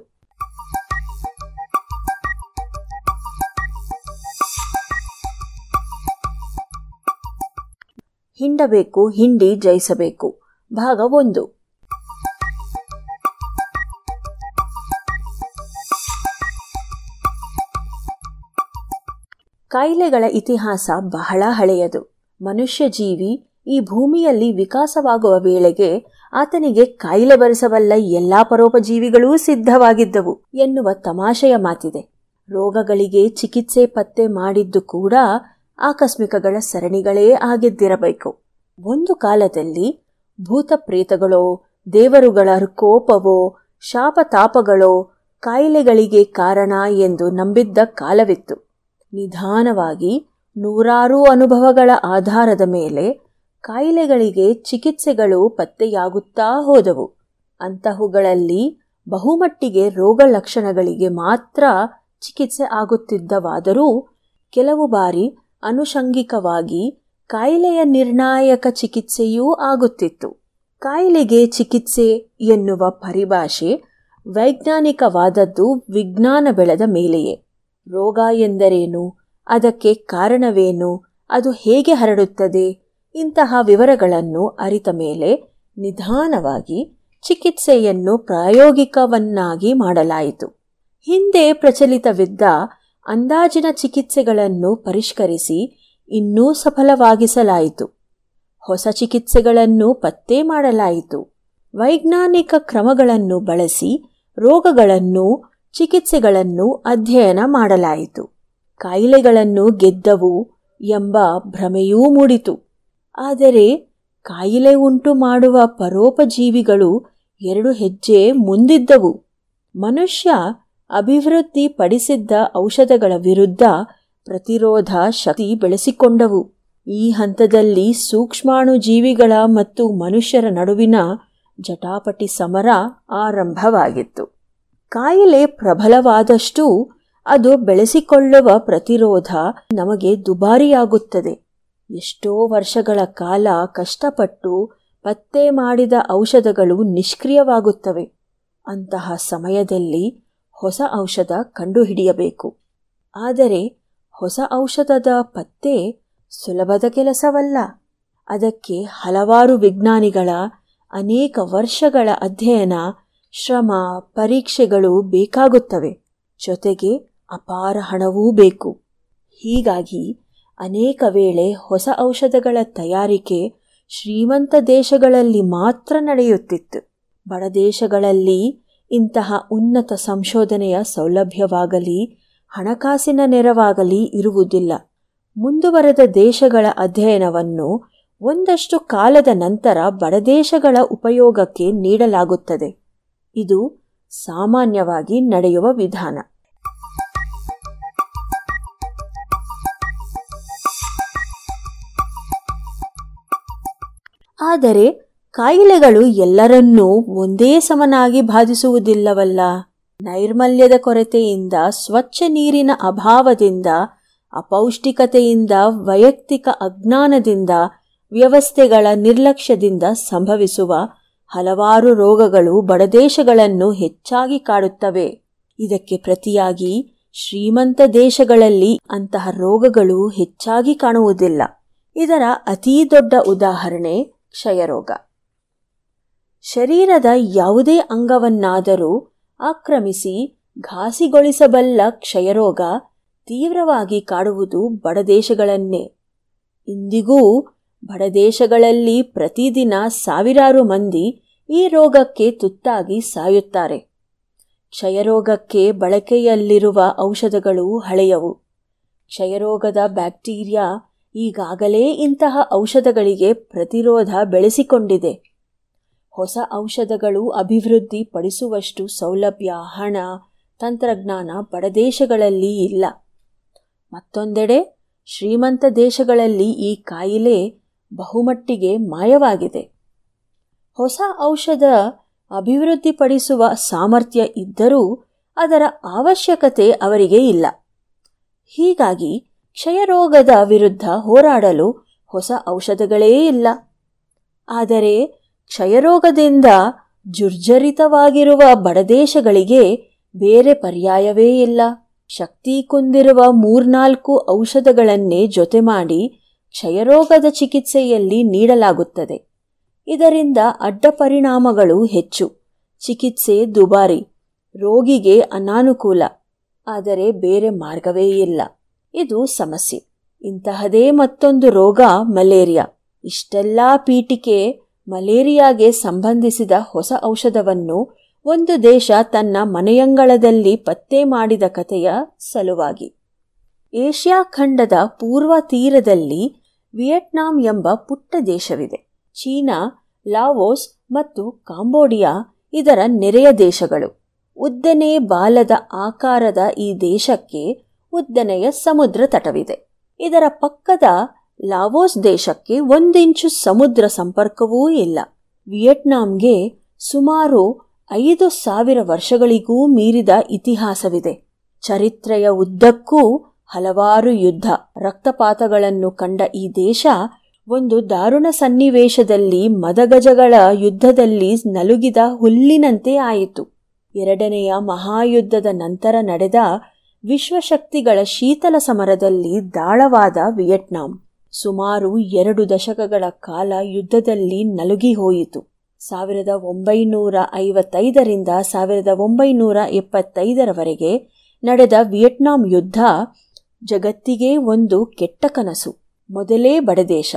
ಹಿಂಡಬೇಕು, ಹಿಂಡಿ ಜಯಿಸಬೇಕು. ಭಾಗ ಒಂದು. ಕಾಯಿಲೆಗಳ ಇತಿಹಾಸ ಬಹಳ ಹಳೆಯದು. ಮನುಷ್ಯ ಜೀವಿ ಈ ಭೂಮಿಯಲ್ಲಿ ವಿಕಾಸವಾಗುವ ವೇಳೆಗೆ ಆತನಿಗೆ ಕಾಯಿಲೆ ಬರೆಸಬಲ್ಲ ಎಲ್ಲಾ ಪರೋಪಜೀವಿಗಳೂ ಸಿದ್ಧವಾಗಿದ್ದವು ಎನ್ನುವ ತಮಾಷೆಯ ಮಾತಿದೆ. ರೋಗಗಳಿಗೆ ಚಿಕಿತ್ಸೆ ಪತ್ತೆ ಮಾಡಿದ್ದು ಕೂಡ ಆಕಸ್ಮಿಕಗಳ ಸರಣಿಗಳೇ ಆಗಿದ್ದಿರಬೇಕು. ಒಂದು ಕಾಲದಲ್ಲಿ ಭೂತ ಪ್ರೇತಗಳೋ ದೇವರುಗಳ ಕೋಪವೋ, ಶಾಪತಾಪಗಳೋ ಕಾಯಿಲೆಗಳಿಗೆ ಕಾರಣ ಎಂದು ನಂಬಿದ್ದ ಕಾಲವಿತ್ತು. ನಿಧಾನವಾಗಿ ನೂರಾರು ಅನುಭವಗಳ ಆಧಾರದ ಮೇಲೆ ಕಾಯಿಲೆಗಳಿಗೆ ಚಿಕಿತ್ಸೆಗಳು ಪತ್ತೆಯಾಗುತ್ತಾ ಹೋದವು. ಅಂತಹುಗಳಲ್ಲಿ ಬಹುಮಟ್ಟಿಗೆ ರೋಗ ಲಕ್ಷಣಗಳಿಗೆ ಮಾತ್ರ ಚಿಕಿತ್ಸೆ ಆಗುತ್ತಿದ್ದವಾದರೂ ಕೆಲವು ಬಾರಿ ಅನುಷಂಗಿಕವಾಗಿ ಕಾಯಿಲೆಯ ನಿರ್ಣಾಯಕ ಚಿಕಿತ್ಸೆಯೂ ಆಗುತ್ತಿತ್ತು. ಕಾಯಿಲೆಗೆ ಚಿಕಿತ್ಸೆ ಎನ್ನುವ ಪರಿಭಾಷೆ ವೈಜ್ಞಾನಿಕವಾದದ್ದು ವಿಜ್ಞಾನ ಬೆಳೆದ ಮೇಲೆಯೇ. ರೋಗ ಎಂದರೇನು? ಅದಕ್ಕೆ ಕಾರಣವೇನು? ಅದು ಹೇಗೆ ಹರಡುತ್ತದೆ? ಇಂತಹ ವಿವರಗಳನ್ನು ಅರಿತ ಮೇಲೆ ನಿಧಾನವಾಗಿ ಚಿಕಿತ್ಸೆಯನ್ನು ಪ್ರಾಯೋಗಿಕವನ್ನಾಗಿ ಮಾಡಲಾಯಿತು. ಹಿಂದೆ ಪ್ರಚಲಿತವಿದ್ದ ಅಂದಾಜಿನ ಚಿಕಿತ್ಸೆಗಳನ್ನು ಪರಿಷ್ಕರಿಸಿ ಇನ್ನೂ ಸಫಲವಾಗಿಸಲಾಯಿತು. ಹೊಸ ಚಿಕಿತ್ಸೆಗಳನ್ನು ಪತ್ತೆ ಮಾಡಲಾಯಿತು. ವೈಜ್ಞಾನಿಕ ಕ್ರಮಗಳನ್ನು ಬಳಸಿ ರೋಗಗಳನ್ನು ಚಿಕಿತ್ಸೆಗಳನ್ನು ಅಧ್ಯಯನ ಮಾಡಲಾಯಿತು. ಕಾಯಿಲೆಗಳನ್ನು ಗೆದ್ದವು ಎಂಬ ಭ್ರಮೆಯೂ ಮೂಡಿತು. ಆದರೆ ಕಾಯಿಲೆ ಉಂಟು ಮಾಡುವ ಪರೋಪಜೀವಿಗಳು ಎರಡು ಹೆಜ್ಜೆ ಮುಂದಿದ್ದವು. ಮನುಷ್ಯ ಅಭಿವೃದ್ಧಿ ಪಡಿಸಿದ್ದ ಔಷಧಗಳ ವಿರುದ್ಧ ಪ್ರತಿರೋಧ ಶಕ್ತಿ ಬೆಳೆಸಿಕೊಂಡವು. ಈ ಹಂತದಲ್ಲಿ ಸೂಕ್ಷ್ಮಾಣು ಜೀವಿಗಳ ಮತ್ತು ಮನುಷ್ಯರ ನಡುವಿನ ಜಟಾಪಟಿ ಸಮರ ಆರಂಭವಾಗಿತ್ತು. ಕಾಯಿಲೆ ಪ್ರಬಲವಾದಷ್ಟು ಅದು ಬೆಳೆಸಿಕೊಳ್ಳುವ ಪ್ರತಿರೋಧ ನಮಗೆ ದುಬಾರಿಯಾಗುತ್ತದೆ. ಎಷ್ಟೋ ವರ್ಷಗಳ ಕಾಲ ಕಷ್ಟಪಟ್ಟು ಪತ್ತೆ ಮಾಡಿದ ಔಷಧಗಳು ನಿಷ್ಕ್ರಿಯವಾಗುತ್ತವೆ. ಅಂತಹ ಸಮಯದಲ್ಲಿ ಹೊಸ ಔಷಧ ಕಂಡುಹಿಡಿಯಬೇಕು. ಆದರೆ ಹೊಸ ಔಷಧದ ಪತ್ತೆ ಸುಲಭದ ಕೆಲಸವಲ್ಲ. ಅದಕ್ಕೆ ಹಲವಾರು ವಿಜ್ಞಾನಿಗಳ ಅನೇಕ ವರ್ಷಗಳ ಅಧ್ಯಯನ ಶ್ರಮ, ಪರೀಕ್ಷೆಗಳು ಬೇಕಾಗುತ್ತವೆ. ಜೊತೆಗೆ ಅಪಾರ ಹಣವೂ ಬೇಕು. ಹೀಗಾಗಿ ಅನೇಕ ವೇಳೆ ಹೊಸ ಔಷಧಗಳ ತಯಾರಿಕೆ ಶ್ರೀಮಂತ ದೇಶಗಳಲ್ಲಿ ಮಾತ್ರ ನಡೆಯುತ್ತಿತ್ತು. ಬಡ ದೇಶಗಳಲ್ಲಿ ಇಂತಹ ಉನ್ನತ ಸಂಶೋಧನೆಯ ಸೌಲಭ್ಯವಾಗಲಿ, ಹಣಕಾಸಿನ ನೆರವಾಗಲಿ ಇರುವುದಿಲ್ಲ. ಮುಂದುವರೆದ ದೇಶಗಳ ಅಧ್ಯಯನವನ್ನು ಒಂದಷ್ಟು ಕಾಲದ ನಂತರ ಬಡದೇಶಗಳ ಉಪಯೋಗಕ್ಕೆ ನೀಡಲಾಗುತ್ತದೆ. ಇದು ಸಾಮಾನ್ಯವಾಗಿ ನಡೆಯುವ ವಿಧಾನ. ಆದರೆ ಕಾಯಿಲೆಗಳು ಎಲ್ಲರನ್ನೂ ಒಂದೇ ಸಮನಾಗಿ ಬಾಧಿಸುವುದಿಲ್ಲವಲ್ಲ? ನೈರ್ಮಲ್ಯದ ಕೊರತೆಯಿಂದ, ಸ್ವಚ್ಛ ನೀರಿನ ಅಭಾವದಿಂದ, ಅಪೌಷ್ಟಿಕತೆಯಿಂದ, ವೈಯಕ್ತಿಕ ಅಜ್ಞಾನದಿಂದ, ವ್ಯವಸ್ಥೆಗಳ ನಿರ್ಲಕ್ಷ್ಯದಿಂದ ಸಂಭವಿಸುವ ಹಲವಾರು ರೋಗಗಳು ಬಡದೇಶಗಳನ್ನು ಹೆಚ್ಚಾಗಿ ಕಾಡುತ್ತವೆ. ಇದಕ್ಕೆ ಪ್ರತಿಯಾಗಿ ಶ್ರೀಮಂತ ದೇಶಗಳಲ್ಲಿ ಅಂತಹ ರೋಗಗಳು ಹೆಚ್ಚಾಗಿ ಕಾಣುವುದಿಲ್ಲ. ಇದರ ಅತೀ ದೊಡ್ಡ ಉದಾಹರಣೆ ಕ್ಷಯರೋಗ. ಶರೀರದ ಯಾವುದೇ ಅಂಗವನ್ನಾದರೂ ಆಕ್ರಮಿಸಿ ಘಾಸಿಗೊಳಿಸಬಲ್ಲ ಕ್ಷಯರೋಗ ತೀವ್ರವಾಗಿ ಕಾಡುವುದು ಬಡದೇಶಗಳನ್ನೇ. ಇಂದಿಗೂ ಬಡದೇಶಗಳಲ್ಲಿ ಪ್ರತಿದಿನ ಸಾವಿರಾರು ಮಂದಿ ಈ ರೋಗಕ್ಕೆ ತುತ್ತಾಗಿ ಸಾಯುತ್ತಾರೆ. ಕ್ಷಯರೋಗಕ್ಕೆ ಬಳಕೆಯಲ್ಲಿರುವ ಔಷಧಗಳು ಹಳೆಯವು. ಕ್ಷಯರೋಗದ ಬ್ಯಾಕ್ಟೀರಿಯಾ ಈಗಾಗಲೇ ಇಂತಹ ಔಷಧಗಳಿಗೆ ಪ್ರತಿರೋಧ ಬೆಳೆಸಿಕೊಂಡಿದೆ. ಹೊಸ ಔಷಧಗಳು ಅಭಿವೃದ್ಧಿ ಪಡಿಸುವಷ್ಟು ಸೌಲಭ್ಯ, ಹಣ, ತಂತ್ರಜ್ಞಾನ ಬಡದೇಶಗಳಲ್ಲಿ ಇಲ್ಲ. ಮತ್ತೊಂದೆಡೆ ಶ್ರೀಮಂತ ದೇಶಗಳಲ್ಲಿ ಈ ಕಾಯಿಲೆ ಬಹುಮಟ್ಟಿಗೆ ಮಾಯವಾಗಿದೆ. ಹೊಸ ಔಷಧ ಅಭಿವೃದ್ಧಿಪಡಿಸುವ ಸಾಮರ್ಥ್ಯ ಇದ್ದರೂ ಅದರ ಅವಶ್ಯಕತೆ ಅವರಿಗೆ ಇಲ್ಲ. ಹೀಗಾಗಿ ಕ್ಷಯರೋಗದ ವಿರುದ್ಧ ಹೋರಾಡಲು ಹೊಸ ಔಷಧಗಳೇ ಇಲ್ಲ. ಆದರೆ ಕ್ಷಯರೋಗದಿಂದ ಜುರ್ಜರಿತವಾಗಿರುವ ಬಡದೇಶಗಳಿಗೆ ಬೇರೆ ಪರ್ಯಾಯವೇ ಇಲ್ಲ. ಶಕ್ತಿ ಕುಂದಿರುವ ಮೂರ್ನಾಲ್ಕು ಔಷಧಗಳನ್ನೇ ಜೊತೆ ಮಾಡಿ ಕ್ಷಯರೋಗದ ಚಿಕಿತ್ಸೆಯಲ್ಲಿ ನೀಡಲಾಗುತ್ತದೆ. ಇದರಿಂದ ಅಡ್ಡ ಪರಿಣಾಮಗಳು ಹೆಚ್ಚು. ಚಿಕಿತ್ಸೆ ದುಬಾರಿ. ರೋಗಿಗೆ ಅನಾನುಕೂಲ. ಆದರೆ ಬೇರೆ ಮಾರ್ಗವೇ ಇಲ್ಲ. ಇದು ಸಮಸ್ಯೆ. ಇಂತಹದೇ ಮತ್ತೊಂದು ರೋಗ ಮಲೇರಿಯಾ. ಇಷ್ಟೆಲ್ಲ ಪೀಠಿಕೆ ಮಲೇರಿಯಾಗೆ ಸಂಬಂಧಿಸಿದ ಹೊಸ ಔಷಧವನ್ನು ಒಂದು ದೇಶ ತನ್ನ ಮನೆಯಂಗಳದಲ್ಲಿ ಪತ್ತೆ ಮಾಡಿದ ಕಥೆಯ ಸಲುವಾಗಿ. ಏಷ್ಯಾ ಖಂಡದ ಪೂರ್ವ ತೀರದಲ್ಲಿ ವಿಯೆಟ್ನಾಂ ಎಂಬ ಪುಟ್ಟ ದೇಶವಿದೆ. ಚೀನಾ, ಲಾವೋಸ್ ಮತ್ತು ಕಾಂಬೋಡಿಯಾ ಇದರ ನೆರೆಯ ದೇಶಗಳು. ಉದ್ದನೆ ಬಾಲದ ಆಕಾರದ ಈ ದೇಶಕ್ಕೆ ಉದ್ದನೆಯ ಸಮುದ್ರ ತಟವಿದೆ. ಇದರ ಪಕ್ಕದ ಲಾವೋಸ್ ದೇಶಕ್ಕೆ ಒಂದಿಂಚು ಸಮುದ್ರ ಸಂಪರ್ಕವೂ ಇಲ್ಲ. ವಿಯೆಟ್ನಾಂಗೆ ಸುಮಾರು ಐದು ಸಾವಿರ ವರ್ಷಗಳಿಗೂ ಮೀರಿದ ಇತಿಹಾಸವಿದೆ. ಚರಿತ್ರೆಯ ಉದ್ದಕ್ಕೂ ಹಲವಾರು ಯುದ್ಧ, ರಕ್ತಪಾತಗಳನ್ನು ಕಂಡ ಈ ದೇಶ ಒಂದು ದಾರುಣ ಸನ್ನಿವೇಶದಲ್ಲಿ ಮದಗಜಗಳ ಯುದ್ಧದಲ್ಲಿ ನಲುಗಿದ ಹುಲ್ಲಿನಂತೆ ಆಯಿತು. ಎರಡನೆಯ ಮಹಾಯುದ್ಧದ ನಂತರ ನಡೆದ ವಿಶ್ವಶಕ್ತಿಗಳ ಶೀತಲ ಸಮರದಲ್ಲಿ ದಾಳವಾದ ವಿಯೆಟ್ನಾಂ. ಸುಮಾರು ಎರಡು ದಶಕಗಳ ಕಾಲ ಯುದ್ಧದಲ್ಲಿ ನಲುಗಿ ಹೋಯಿತು. ಸಾವಿರದ ಒಂಬೈನೂರ ಐವತ್ತೈದರಿಂದ ಸಾವಿರದ ಒಂಬೈನೂರ ಎಪ್ಪತ್ತೈದರವರೆಗೆ ನಡೆದ ವಿಯೆಟ್ನಾಂ ಯುದ್ಧ ಜಗತ್ತಿಗೆ ಒಂದು ಕೆಟ್ಟ ಕನಸು, ಮೊದಲೇ ಬಡದೇಶ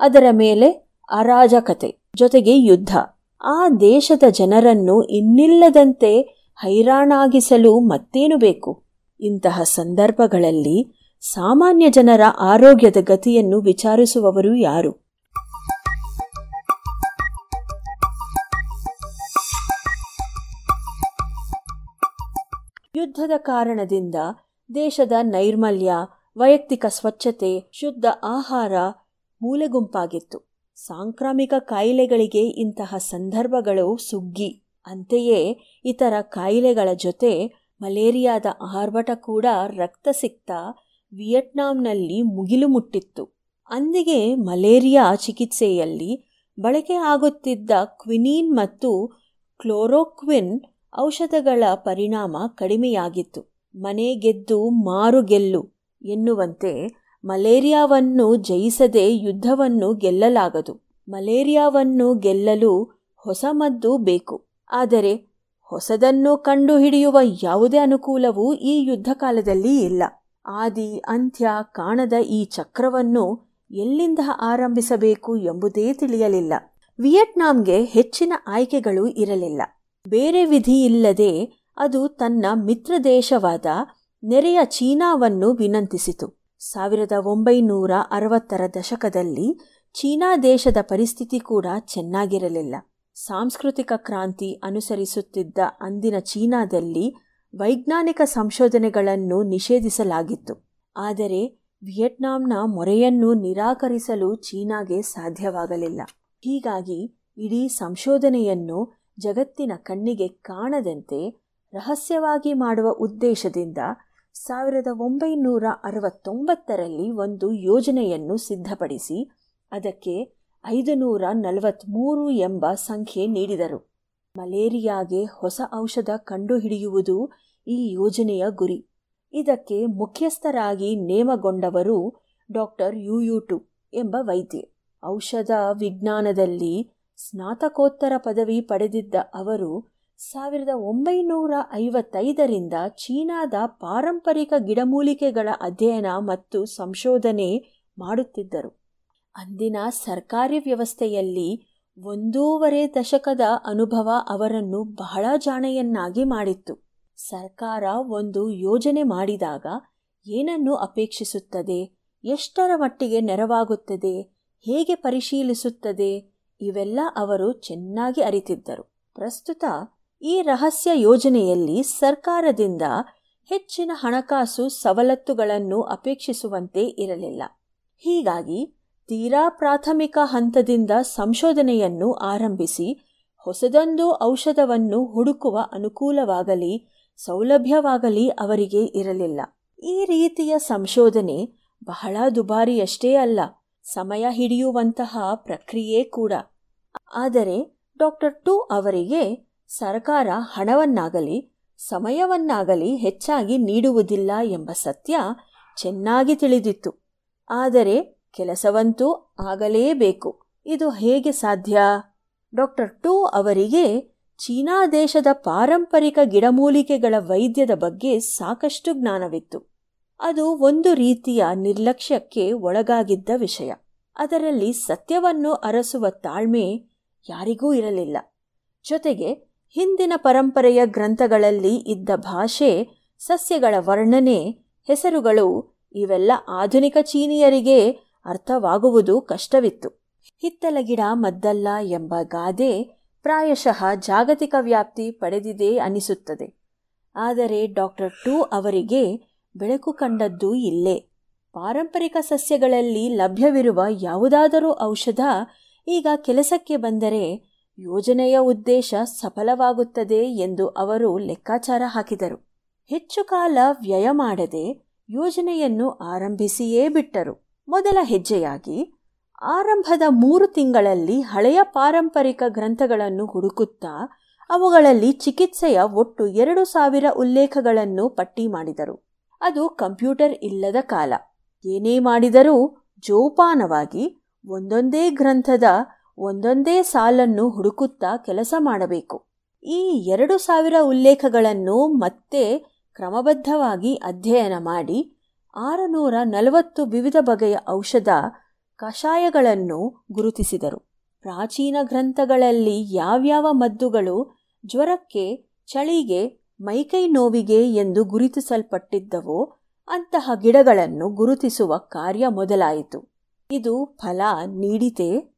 ಅದರ ಮೇಲೆ ಅರಾಜಕತೆ ಜೊತೆಗೆ ಯುದ್ಧ. ಆ ದೇಶದ ಜನರನ್ನು ಇನ್ನಿಲ್ಲದಂತೆ ಹೈರಾಣಾಗಿಸಲು ಮತ್ತೇನು ಬೇಕು? ಇಂತಹ ಸಂದರ್ಭಗಳಲ್ಲಿ ಸಾಮಾನ್ಯ ಜನರ ಆರೋಗ್ಯದ ಗತಿಯನ್ನು ವಿಚಾರಿಸುವವರು ಯಾರು? ಯುದ್ಧದ ಕಾರಣದಿಂದ ದೇಶದ ನೈರ್ಮಲ್ಯ, ವೈಯಕ್ತಿಕ ಸ್ವಚ್ಛತೆ, ಶುದ್ಧ ಆಹಾರ ಮೂಲೆಗುಂಪಾಗಿತ್ತು. ಸಾಂಕ್ರಾಮಿಕ ಕಾಯಿಲೆಗಳಿಗೆ ಇಂತಹ ಸಂದರ್ಭಗಳು ಸುಗ್ಗಿ. ಅಂತೆಯೇ ಇತರ ಕಾಯಿಲೆಗಳ ಜೊತೆ ಮಲೇರಿಯಾದ ಆರ್ಭಟ ಕೂಡ ರಕ್ತ ಸಿಕ್ತ ವಿಯೆಟ್ನಾಂನಲ್ಲಿ ಮುಗಿಲು ಮುಟ್ಟಿತ್ತು ಅಂದಿಗೆ ಮಲೇರಿಯಾ ಚಿಕಿತ್ಸೆಯಲ್ಲಿ ಬಳಕೆ ಆಗುತ್ತಿದ್ದ ಕ್ವಿನೀನ್ ಮತ್ತು ಕ್ಲೋರೋಕ್ವಿನ್ ಔಷಧಗಳ ಪರಿಣಾಮ ಕಡಿಮೆಯಾಗಿತ್ತು. ಮನೆ ಗೆದ್ದು ಮಾರು ಗೆಲ್ಲು ಎನ್ನುವಂತೆ ಮಲೇರಿಯಾವನ್ನು ಜಯಿಸದೆ ಯುದ್ಧವನ್ನು ಗೆಲ್ಲಲಾಗದು. ಮಲೇರಿಯಾವನ್ನು ಗೆಲ್ಲಲು ಹೊಸ ಮದ್ದು ಬೇಕು. ಆದರೆ ಹೊಸದನ್ನು ಕಂಡುಹಿಡಿಯುವ ಯಾವುದೇ ಅನುಕೂಲವೂ ಈ ಯುದ್ಧ ಕಾಲದಲ್ಲಿ ಇಲ್ಲ. ಆದಿ, ಅಂತ್ಯ ಕಾಣದ ಈ ಚಕ್ರವನ್ನು ಎಲ್ಲಿಂದ ಆರಂಭಿಸಬೇಕು ಎಂಬುದೇ ತಿಳಿಯಲಿಲ್ಲ. ವಿಯೆಟ್ನಾಂಗೆ ಹೆಚ್ಚಿನ ಆಯ್ಕೆಗಳು ಇರಲಿಲ್ಲ. ಬೇರೆ ವಿಧಿಯಿಲ್ಲದೆ ಅದು ತನ್ನ ಮಿತ್ರ ದೇಶವಾದ ನೆರೆಯ ಚೀನಾವನ್ನು ವಿನಂತಿಸಿತು. ಸಾವಿರದ ಒಂಬೈನೂರ ಅರವತ್ತರ ದಶಕದಲ್ಲಿ ಚೀನಾ ದೇಶದ ಪರಿಸ್ಥಿತಿ ಕೂಡ ಚೆನ್ನಾಗಿರಲಿಲ್ಲ. ಸಾಂಸ್ಕೃತಿಕ ಕ್ರಾಂತಿ ಅನುಸರಿಸುತ್ತಿದ್ದ ಅಂದಿನ ಚೀನಾದಲ್ಲಿ ವೈಜ್ಞಾನಿಕ ಸಂಶೋಧನೆಗಳನ್ನು ನಿಷೇಧಿಸಲಾಗಿತ್ತು. ಆದರೆ ವಿಯೆಟ್ನಾಂನ ಮೊರೆಯನ್ನು ನಿರಾಕರಿಸಲು ಚೀನಾಗೆ ಸಾಧ್ಯವಾಗಲಿಲ್ಲ. ಹೀಗಾಗಿ ಇಡೀ ಸಂಶೋಧನೆಯನ್ನು ಜಗತ್ತಿನ ಕಣ್ಣಿಗೆ ಕಾಣದಂತೆ ರಹಸ್ಯವಾಗಿ ಮಾಡುವ ಉದ್ದೇಶದಿಂದ ಸಾವಿರದ ಒಂಬೈನೂರ ಅರವತ್ತೊಂಬತ್ತರಲ್ಲಿ ಒಂದು ಯೋಜನೆಯನ್ನು ಸಿದ್ಧಪಡಿಸಿ ಅದಕ್ಕೆ ಐದು ನೂರ ನಲವತ್ತ್ಮೂರು ಎಂಬ ಸಂಖ್ಯೆ ನೀಡಿದರು. ಮಲೇರಿಯಾಗೆ ಹೊಸ ಔಷಧ ಕಂಡುಹಿಡಿಯುವುದು ಈ ಯೋಜನೆಯ ಗುರಿ. ಇದಕ್ಕೆ ಮುಖ್ಯಸ್ಥರಾಗಿ ನೇಮಗೊಂಡವರು ಡಾಕ್ಟರ್ ಯುಯುಟು ಎಂಬ ವೈದ್ಯೆ. ಔಷಧ ವಿಜ್ಞಾನದಲ್ಲಿ ಸ್ನಾತಕೋತ್ತರ ಪದವಿ ಪಡೆದಿದ್ದ ಅವರು ಸಾವಿರದ ಒಂಬೈನೂರ ಐವತ್ತೈದರಿಂದ ಚೀನಾದ ಪಾರಂಪರಿಕ ಗಿಡಮೂಲಿಕೆಗಳ ಅಧ್ಯಯನ ಮತ್ತು ಸಂಶೋಧನೆ ಮಾಡುತ್ತಿದ್ದರು. ಅಂದಿನ ಸರ್ಕಾರಿ ವ್ಯವಸ್ಥೆಯಲ್ಲಿ ಒಂದೂವರೆ ದಶಕದ ಅನುಭವ ಅವರನ್ನು ಬಹಳ ಜಾಣೆಯನ್ನಾಗಿ ಮಾಡಿತ್ತು. ಸರ್ಕಾರ ಒಂದು ಯೋಜನೆ ಮಾಡಿದಾಗ ಏನನ್ನು ಅಪೇಕ್ಷಿಸುತ್ತದೆ, ಎಷ್ಟರ ಮಟ್ಟಿಗೆ ನೆರವಾಗುತ್ತದೆ, ಹೇಗೆ ಪರಿಶೀಲಿಸುತ್ತದೆ, ಇವೆಲ್ಲ ಅವರು ಚೆನ್ನಾಗಿ ಅರಿತಿದ್ದರು. ಪ್ರಸ್ತುತ ಈ ರಹಸ್ಯ ಯೋಜನೆಯಲ್ಲಿ ಸರ್ಕಾರದಿಂದ ಹೆಚ್ಚಿನ ಹಣಕಾಸು ಸವಲತ್ತುಗಳನ್ನು ಅಪೇಕ್ಷಿಸುವಂತೆ ಇರಲಿಲ್ಲ. ಹೀಗಾಗಿ ತೀರಾ ಪ್ರಾಥಮಿಕ ಹಂತದಿಂದ ಸಂಶೋಧನೆಯನ್ನು ಆರಂಭಿಸಿ ಹೊಸದೊಂದು ಔಷಧವನ್ನು ಹುಡುಕುವ ಅನುಕೂಲವಾಗಲಿ, ಸೌಲಭ್ಯವಾಗಲಿ ಅವರಿಗೆ ಇರಲಿಲ್ಲ. ಈ ರೀತಿಯ ಸಂಶೋಧನೆ ಬಹಳ ದುಬಾರಿಯಷ್ಟೇ ಅಲ್ಲ, ಸಮಯ ಹಿಡಿಯುವಂತಹ ಪ್ರಕ್ರಿಯೆ ಕೂಡ. ಆದರೆ ಡಾಕ್ಟರ್ ಟು ಅವರಿಗೆ ಸರ್ಕಾರ ಹಣವನ್ನಾಗಲಿ, ಸಮಯವನ್ನಾಗಲಿ ಹೆಚ್ಚಾಗಿ ನೀಡುವುದಿಲ್ಲ ಎಂಬ ಸತ್ಯ ಚೆನ್ನಾಗಿ ತಿಳಿದಿತ್ತು. ಆದರೆ ಕೆಲಸವಂತೂ ಆಗಲೇಬೇಕು. ಇದು ಹೇಗೆ ಸಾಧ್ಯ? ಡಾಕ್ಟರ್ ಟು ಅವರಿಗೆ ಚೀನಾ ದೇಶದ ಪಾರಂಪರಿಕ ಗಿಡಮೂಲಿಕೆಗಳ ವೈದ್ಯದ ಬಗ್ಗೆ ಸಾಕಷ್ಟು ಜ್ಞಾನವಿತ್ತು. ಅದು ಒಂದು ರೀತಿಯ ನಿರ್ಲಕ್ಷ್ಯಕ್ಕೆ ಒಳಗಾಗಿದ್ದ ವಿಷಯ. ಅದರಲ್ಲಿ ಸತ್ಯವನ್ನು ಅರಸುವ ತಾಳ್ಮೆ ಯಾರಿಗೂ ಇರಲಿಲ್ಲ. ಜೊತೆಗೆ ಹಿಂದಿನ ಪರಂಪರೆಯ ಗ್ರಂಥಗಳಲ್ಲಿ ಇದ್ದ ಭಾಷೆ, ಸಸ್ಯಗಳ ವರ್ಣನೆ, ಹೆಸರುಗಳು ಇವೆಲ್ಲ ಆಧುನಿಕ ಚೀನಿಯರಿಗೆ ಅರ್ಥವಾಗುವುದು ಕಷ್ಟವಿತ್ತು. ಹಿತ್ತಲ ಗಿಡ ಮದ್ದಲ್ಲ ಎಂಬ ಗಾದೆ ಪ್ರಾಯಶಃ ಜಾಗತಿಕ ವ್ಯಾಪ್ತಿ ಪಡೆದಿದೆ ಅನಿಸುತ್ತದೆ. ಆದರೆ ಡಾಕ್ಟರ್ ಟೂ ಅವರಿಗೆ ಬೆಳಕು ಕಂಡದ್ದು ಇಲ್ಲೇ. ಪಾರಂಪರಿಕ ಸಸ್ಯಗಳಲ್ಲಿ ಲಭ್ಯವಿರುವ ಯಾವುದಾದರೂ ಔಷಧ ಈಗ ಕೆಲಸಕ್ಕೆ ಬಂದರೆ ಯೋಜನೆಯ ಉದ್ದೇಶ ಸಫಲವಾಗುತ್ತದೆ ಎಂದು ಅವರು ಲೆಕ್ಕಾಚಾರ ಹಾಕಿದರು. ಹೆಚ್ಚು ಕಾಲ ವ್ಯಯ ಮಾಡದೆ ಯೋಜನೆಯನ್ನು ಆರಂಭಿಸಿಯೇ ಬಿಟ್ಟರು. ಮೊದಲ ಹೆಜ್ಜೆಯಾಗಿ ಆರಂಭದ ಮೂರು ತಿಂಗಳಲ್ಲಿ ಹಳೆಯ ಪಾರಂಪರಿಕ ಗ್ರಂಥಗಳನ್ನು ಹುಡುಕುತ್ತಾ ಅವುಗಳಲ್ಲಿ ಚಿಕಿತ್ಸೆಯ ಒಟ್ಟು ಎರಡು ಸಾವಿರ ಉಲ್ಲೇಖಗಳನ್ನು ಪಟ್ಟಿ ಮಾಡಿದರು. ಅದು ಕಂಪ್ಯೂಟರ್ ಇಲ್ಲದ ಕಾಲ. ಏನೇ ಮಾಡಿದರೂ ಜೋಪಾನವಾಗಿ ಒಂದೊಂದೇ ಗ್ರಂಥದ ಒಂದೊಂದೇ ಸಾಲನ್ನು ಹುಡುಕುತ್ತಾ ಕೆಲಸ ಮಾಡಬೇಕು. ಈ ಎರಡು ಸಾವಿರ ಉಲ್ಲೇಖಗಳನ್ನು ಮತ್ತೆ ಕ್ರಮಬದ್ಧವಾಗಿ ಅಧ್ಯಯನ ಮಾಡಿ ಆರುನೂರ ನಲವತ್ತು ವಿವಿಧ ಬಗೆಯ ಔಷಧ ಕಷಾಯಗಳನ್ನು ಗುರುತಿಸಿದರು. ಪ್ರಾಚೀನ ಗ್ರಂಥಗಳಲ್ಲಿ ಯಾವ್ಯಾವ ಮದ್ದುಗಳು ಜ್ವರಕ್ಕೆ, ಚಳಿಗೆ, ಮೈಕೈ ನೋವಿಗೆ ಎಂದು ಗುರುತಿಸಲ್ಪಟ್ಟಿದ್ದವೋ ಅಂತಹ ಗಿಡಗಳನ್ನು ಗುರುತಿಸುವ ಕಾರ್ಯ ಮೊದಲಾಯಿತು. ಇದು ಫಲ, ನೀಡಿತೆ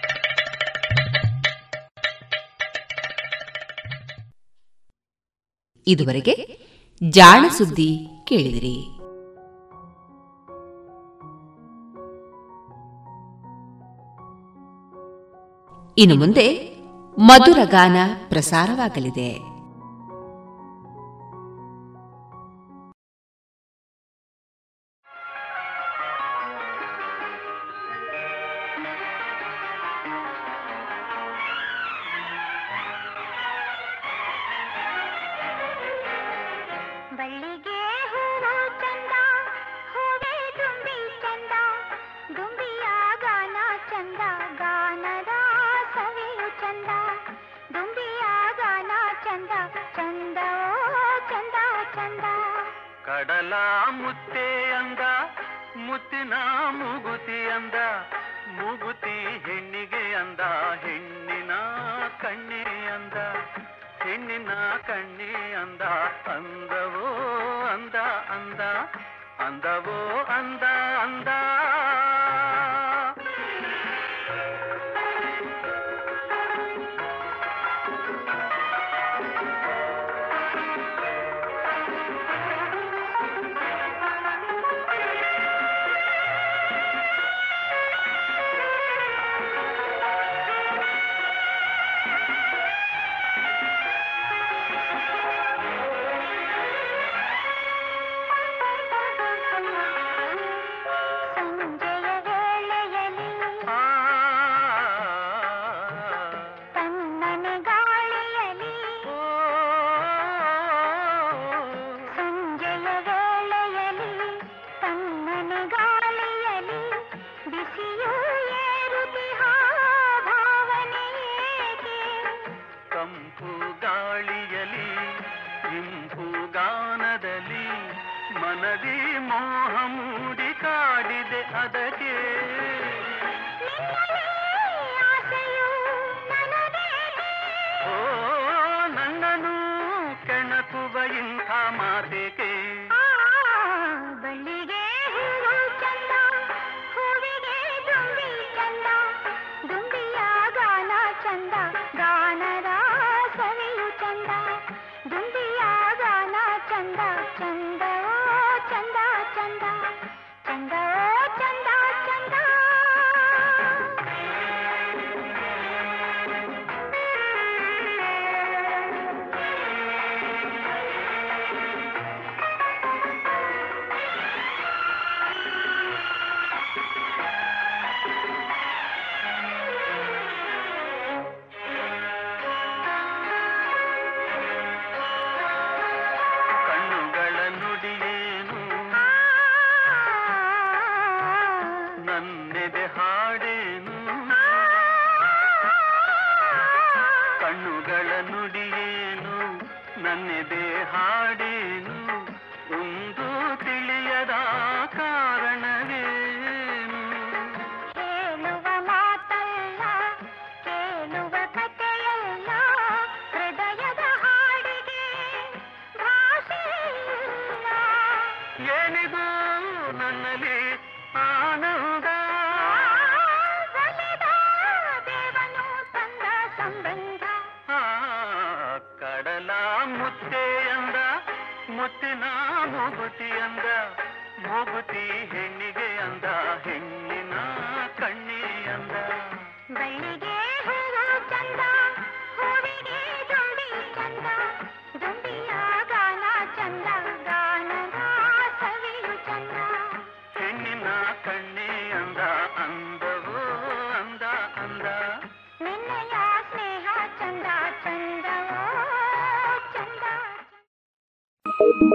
ಇದುವರೆಗೆ ಜಾಣ ಸುದ್ದಿ ಕೇಳಿದಿರಿ. ಇನ್ನು ಮುಂದೆ ಮಧುರ ಗಾನ ಪ್ರಸಾರವಾಗಲಿದೆ.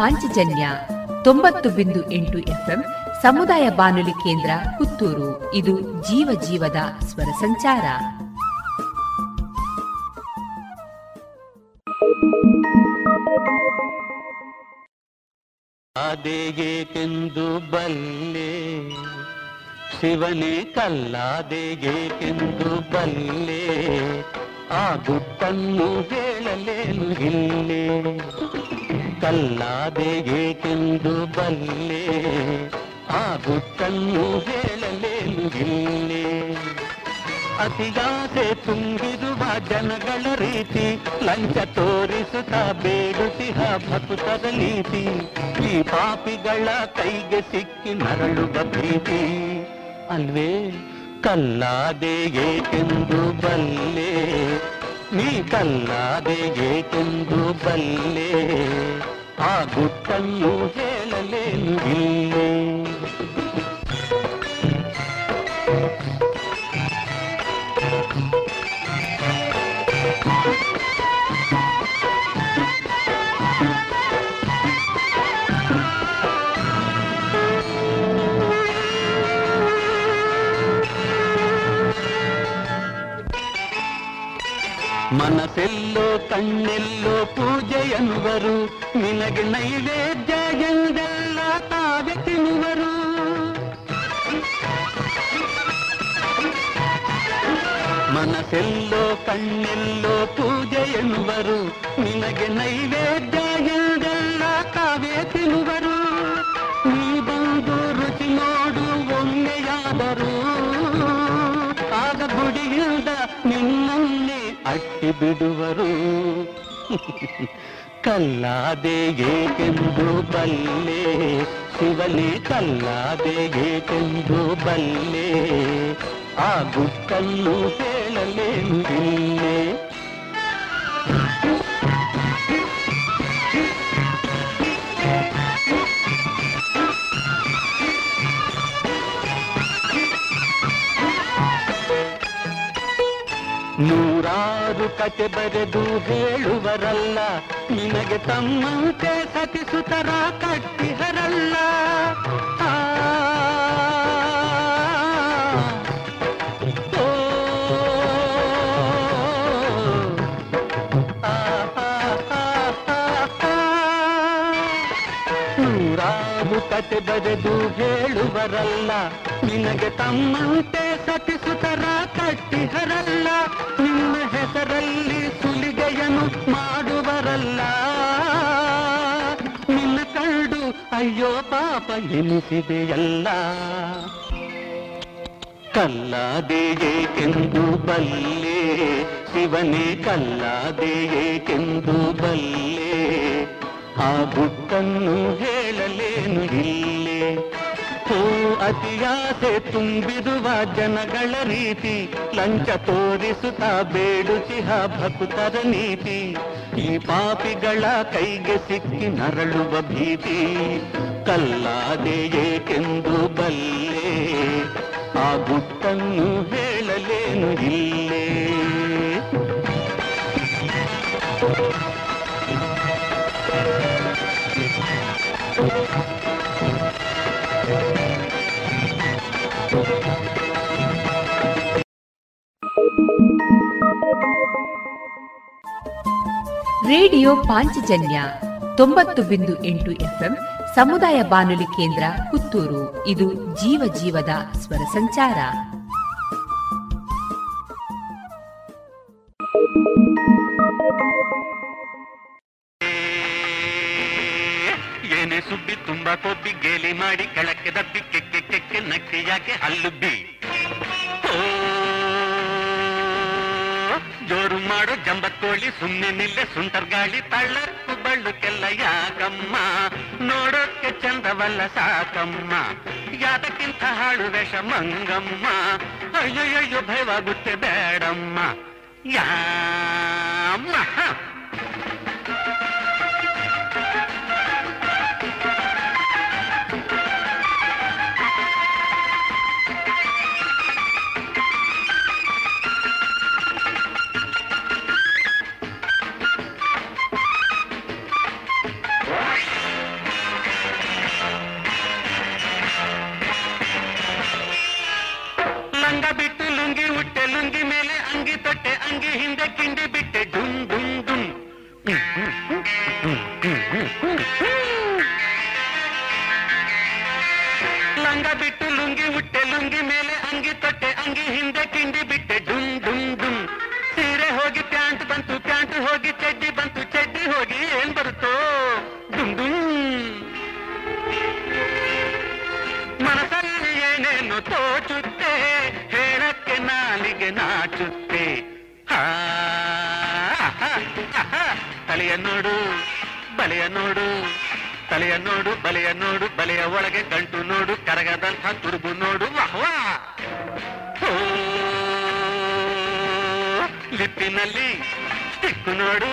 ಪಾಂಚಜನ್ಯ ತೊಂಬತ್ತು ಬಿಂದು ಎಂಟು ಎಫ್ಎಂ ಸಮುದಾಯ ಬಾನುಲಿ ಕೇಂದ್ರ ಪುತ್ತೂರು. ಇದು ಜೀವ ಜೀವದ ಸ್ವರ ಸಂಚಾರ. ಅದೇಗೇಕೆಂದು ಬಲ್ಲೆ, ಶಿವನೇ ಕಲ್ಲಾದೇಗೇಕೆಂದು ಬಲ್ಲೆ, ಆ ಗುಟ್ಟನ್ನು ಹೇಳಲೇನು ಇಲ್ಲೇ? ಕಲ್ಲಾದೆಗೇಕೆಂದು ಬಲ್ಲೆ, ಆ ಗುಟ್ಟನ್ನು ಹೇಳಲೇನು ಇಲ್ಲೇ? ಅತಿಯಾದೆ ತುಂಬಿರುವ ಜನಗಳ ರೀತಿ, ಲಂಚ ತೋರಿಸುತ್ತ ಬೇಡುತ್ತಿಹ ಭಕ್ತದ ನೀತಿ, ಈ ಪಾಪಿಗಳ ಕೈಗೆ ಸಿಕ್ಕಿ ನರಳುವ ಪ್ರೀತಿ. ಅಲ್ವೇ ಕಲ್ಲಾದೆ ಏಕೆಂದು ಬಲ್ಲೆ ನೀ ಕಲ್ಲಾದೆ ಏಕೆಂದು ಬಲ್ಲೆ ಆ ಗುಟ್ಟನ್ನು ಹೇಳಲೇನು ಇಲ್ಲೇ ಮನಸ್ಸೆಲ್ಲೋ ಕಣ್ಣೆಲ್ಲೋ ಪೂಜೆಯನ್ನುವರು ನಿನಗೆ ನೈವೇದ್ಯ ಎಂದೆಲ್ಲ ತಾವೆ ತಿನ್ನುವರು. ಮನಸ್ಸೆಲ್ಲೋ ಕಣ್ಣೆಲ್ಲೋ ಪೂಜೆಯನ್ನುವರು ನಿನಗೆ ನೈವೇದ್ಯ ಎಂದೆಲ್ಲ ತಾವೇ ತಿನ್ನುವರು. ಅಟ್ಟಿ ಬಿಡುವರು ಕಲ್ಲಾದೆ ಏಕೆಂದು ಬಲ್ಲೆ ಶಿವನೇ ಕಲ್ಲಾದೆ ಏಕೆಂದು ಬಲ್ಲೆ ಆ ಗುಟ್ಟನ್ನು ಹೇಳಲೇನು ಇಲ್ಲೇ ನೂರಾರು ಕತೆ ಬರೆದು ಹೇಳುವರಲ್ಲ ನಿನಗೆ ತಮ್ಮಂತೆ ಸತಿಸುತರ ಕಟ್ಟಿಹರಲ್ಲ ಆ, ಓ, ಆ, ಆ, ಆ, ಆ, ಆ. ನೂರಾರು ಕತೆ ಬರೆದು ಹೇಳುವರಲ್ಲ ನಿನಗೆ ತಮ್ಮಂತೆ ಸತಿಸುತರ ಕಟ್ಟಿಹರಲ್ಲ ನಿನ್ನ ಹೆಸರಲ್ಲಿ ಸುಲಿಗೆಯನ್ನು ಮಾಡುವರಲ್ಲ. ನಿನ್ನ ಕಂಡು ಅಯ್ಯೋ ಪಾಪ ಎನಿಸಿದೆಯಲ್ಲ. ಕಲ್ಲಾದೆಯೇಕೆಂದು ಬಲ್ಲೆ, ಶಿವನೇ ಕಲ್ಲಾದೆಯೇಕೆಂದು ಬಲ್ಲೆ. ಆ ಗುಟ್ಟನ್ನು ಹೇಳಲೇನು ಇಲ್ಲೇ. ಓ ಅತಿಯಾಸೆ ತುಂಬಿರುವ ಜನಗಳ ರೀತಿ ಲಂಚ ತೋರಿಸುತ್ತಾ ಬೇಡುತ್ತಿಹ ಭಕ್ತರ ನೀತಿ ಈ ಪಾಪಿಗಳ ಕೈಗೆ ಸಿಕ್ಕಿ ನರಳುವ ಭೀತಿ ಕಲ್ಲಾದೆ ಏಕೆಂದು ಬಲ್ಲೆ ಆ ಗುಟ್ಟನ್ನು ಹೇಳಲೇನು ಇಲ್ಲೇ ರೇಡಿಯೋ ಪಾಂಚಜನ್ಯ ತೊಂಬತ್ತು ಬಿಂದು ಎಂಟು ಎಫ್ಎಂ ಸಮುದಾಯ ಬಾನುಲಿ ಕೇಂದ್ರ ಪುತ್ತೂರು. ಇದು ಜೀವ ಜೀವದ ಸ್ವರ ಸಂಚಾರ. ಏನೇ ಸುಬ್ಬಿ ತುಂಬಾ ಕೊಬ್ಬಿ ಗೇಲಿ ಮಾಡಿ ಕೆಳಕ್ಕೆ ದಬ್ಬಿ, ಕೆಕ್ಕೆ ಕೆಕ್ಕೆ ನಕ್ಕಿ ಯಾಕೆ ಹಲ್ಲುಬ್ಬಿ? ಜೋರು ಮಾಡು, ಜಂಬತ್ತೋಳಿ, ಸುಮ್ಮನೆ ನಿಲ್ಲೆ ಸುಂಟರ್ ಗಾಳಿ ತಳ್ಳಕ್ಕು ಬಳ್ಳುಕ್ಕೆಲ್ಲ ಯಾಕಮ್ಮ? ನೋಡೋಕ್ಕೆ ಚಂದವಲ್ಲ ಸಾಕಮ್ಮ. ಯಾತಕ್ಕಿಂತ ಹಾಳು ವೇಷ ಮಂಗಮ್ಮ. ಅಯ್ಯಯ್ಯೋ ಭಯವಾಗುತ್ತೆ ಬೇಡಮ್ಮ. ಯಾಮ್ಮ Hindi, Hindi. ತಲೆಯ ನೋಡು ಬಲೆಯ ನೋಡು ತಲೆಯ ನೋಡು ಬಲೆಯ ನೋಡು ಬಲೆಯ ಒಳಗೆ ಗಂಟು ನೋಡು ಕರಗದಂಥ ತುರುಬು ನೋಡು ವಾಹ್ ವಾಹ್. ಓ, ಲಿಪ್ಪಿನಲ್ಲಿ ಸ್ಟಿಕ್ಕು ನೋಡು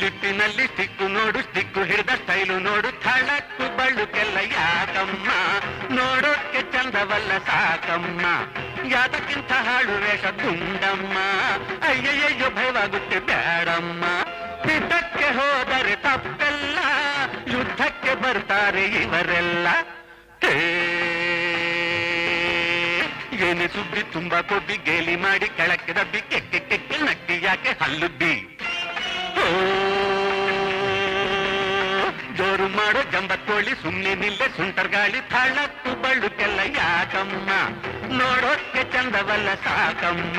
ಲಿಪ್ಪಿನಲ್ಲಿ ಸ್ಟಿಕ್ಕು ನೋಡು ಸ್ಟಿಕ್ಕು ಹಿಡಿದ ಸ್ಟೈಲು ನೋಡು ಥಳಕ್ಕು ಬಳ್ಳುಕೆಲ್ಲ ಯಾಕಮ್ಮ ನೋಡೋಕ್ಕೆ ಚಂದವಲ್ಲ ಸಾಕಮ್ಮ ಯಾತಕ್ಕಿಂತ ಹಾಳು ವೇಷ ದುಂಡಮ್ಮ ಅಯ್ಯಯ್ಯೋ ಭಯವಾಗುತ್ತೆ ಬೇಡಮ್ಮ ಯುದ್ಧಕ್ಕೆ ಹೋದರೆ ತಪ್ಪೆಲ್ಲ, ಯುದ್ಧಕ್ಕೆ ಬರ್ತಾರೆ ಇವರೆಲ್ಲ. ಏನೇ ಸುದ್ದಿ ತುಂಬಾ ಕೊಬ್ಬಿ ಗೇಲಿ ಮಾಡಿ ಕೆಳಕ್ಕೆ ದಬ್ಬಿ ಕೆಕ್ಕೆ ಕೆಕ್ಕೆ ನಟ್ಟಿ ಯಾಕೆ ಹಲ್ಲುಬ್ಬಿ ಜೋರು ಮಾಡೋ ಜಂಬತ್ತೋಳಿ ಸುಮ್ಮನೆ ನಿಲ್ಲೆ ಸುಂಟರ್ ಗಾಳಿ ಥಳತ್ತು ಬಳ್ಳುಕೆಲ್ಲ ಯಾಕಮ್ಮ? ನೋಡೋಕ್ಕೆ ಚಂದವಲ್ಲ ಸಾಕಮ್ಮ.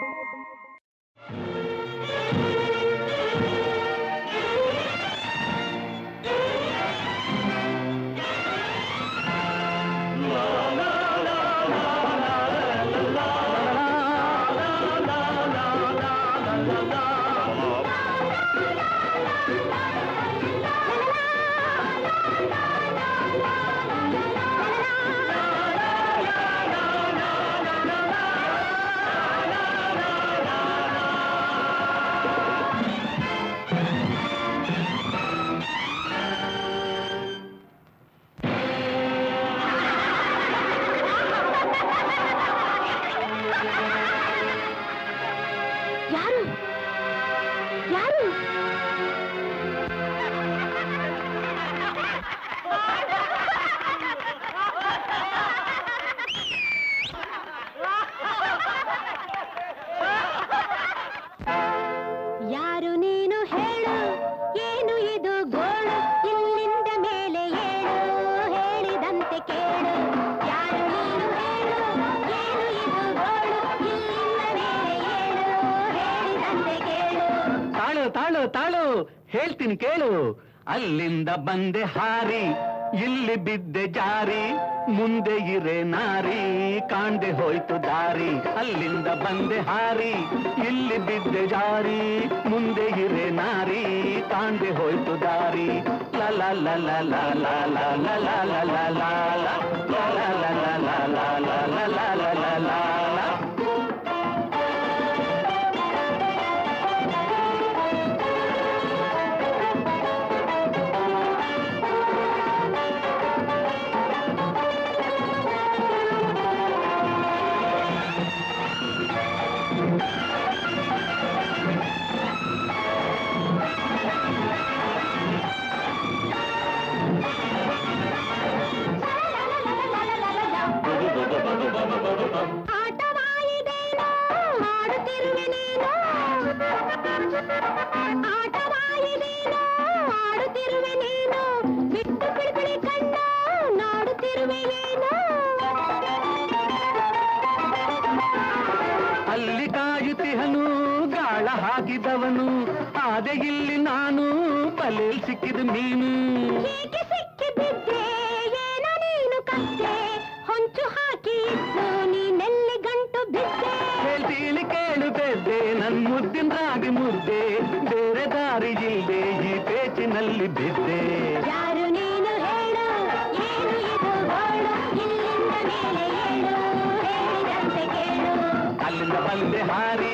ಕೇಳು ಅಲ್ಲಿಂದ ಬಂದೆ ಹಾರಿ ಇಲ್ಲಿ ಬಿದ್ದೆ ಜಾರಿ ಮುಂದೆ ಇರೆ ನಾರಿ ಕಾಣ್ದೆ ಹೋಯ್ತು ದಾರಿ ಅಲ್ಲಿಂದ ಬಂದೆ ಹಾರಿ ಇಲ್ಲಿ ಬಿದ್ದೆ ಜಾರಿ ಮುಂದೆ ಇರೆ ನಾರಿ ಕಾಣ್ದೆ ಹೋಯ್ತು ದಾರಿ ಲ ಲ ಲ ಲ ಲ ಲ ಸಿಕ್ಕಿದ ಕತ್ತೆ ಹೊಂಚು ಹಾಕಿ ನೀನೆಲ್ಲಿ ಗಂಟು ಬಿದ್ದೆ. ಹೇಳ್ತೀನಿ ಕೇಳು ಬೆದ್ದೆ ನನ್ ಮುದ್ದಿನ ರಾಗಿ ಮುದ್ದೆ. ಬೇರೆ ದಾರಿ ಇಲ್ದೆ ಈ ಪೇಚಿನಲ್ಲಿ ಬಿದ್ದೆ. ಯಾರು ನೀನು ಹೇಳು ಏನು ಇದು ಇಲ್ಲಿಂದ ಮೇಲೆ ಅಲ್ಲಿಂದ ಬಂದೆ ಹಾರಿ.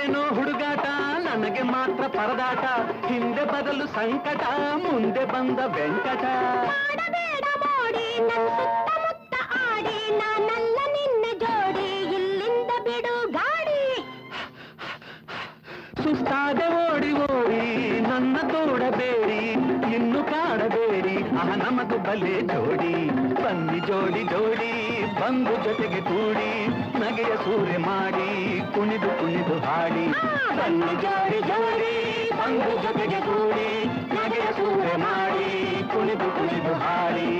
ಏನೋ ಹುಡುಗಾಟ ನನಗೆ ಮಾತ್ರ ಪರದಾಟ ಹಿಂದೆ ಬದಲು ಸಂಕಟ ಮುಂದೆ ಬಂದ ವೆಂಕಟ ಬಂದು ಜೊತೆಗೆ ಕೂಡಿ ನಗೆಯ ಸೂರ್ಯ ಮಾಡಿ ಕುಣಿದು ಕುಣಿದು ಹಾಡಿ.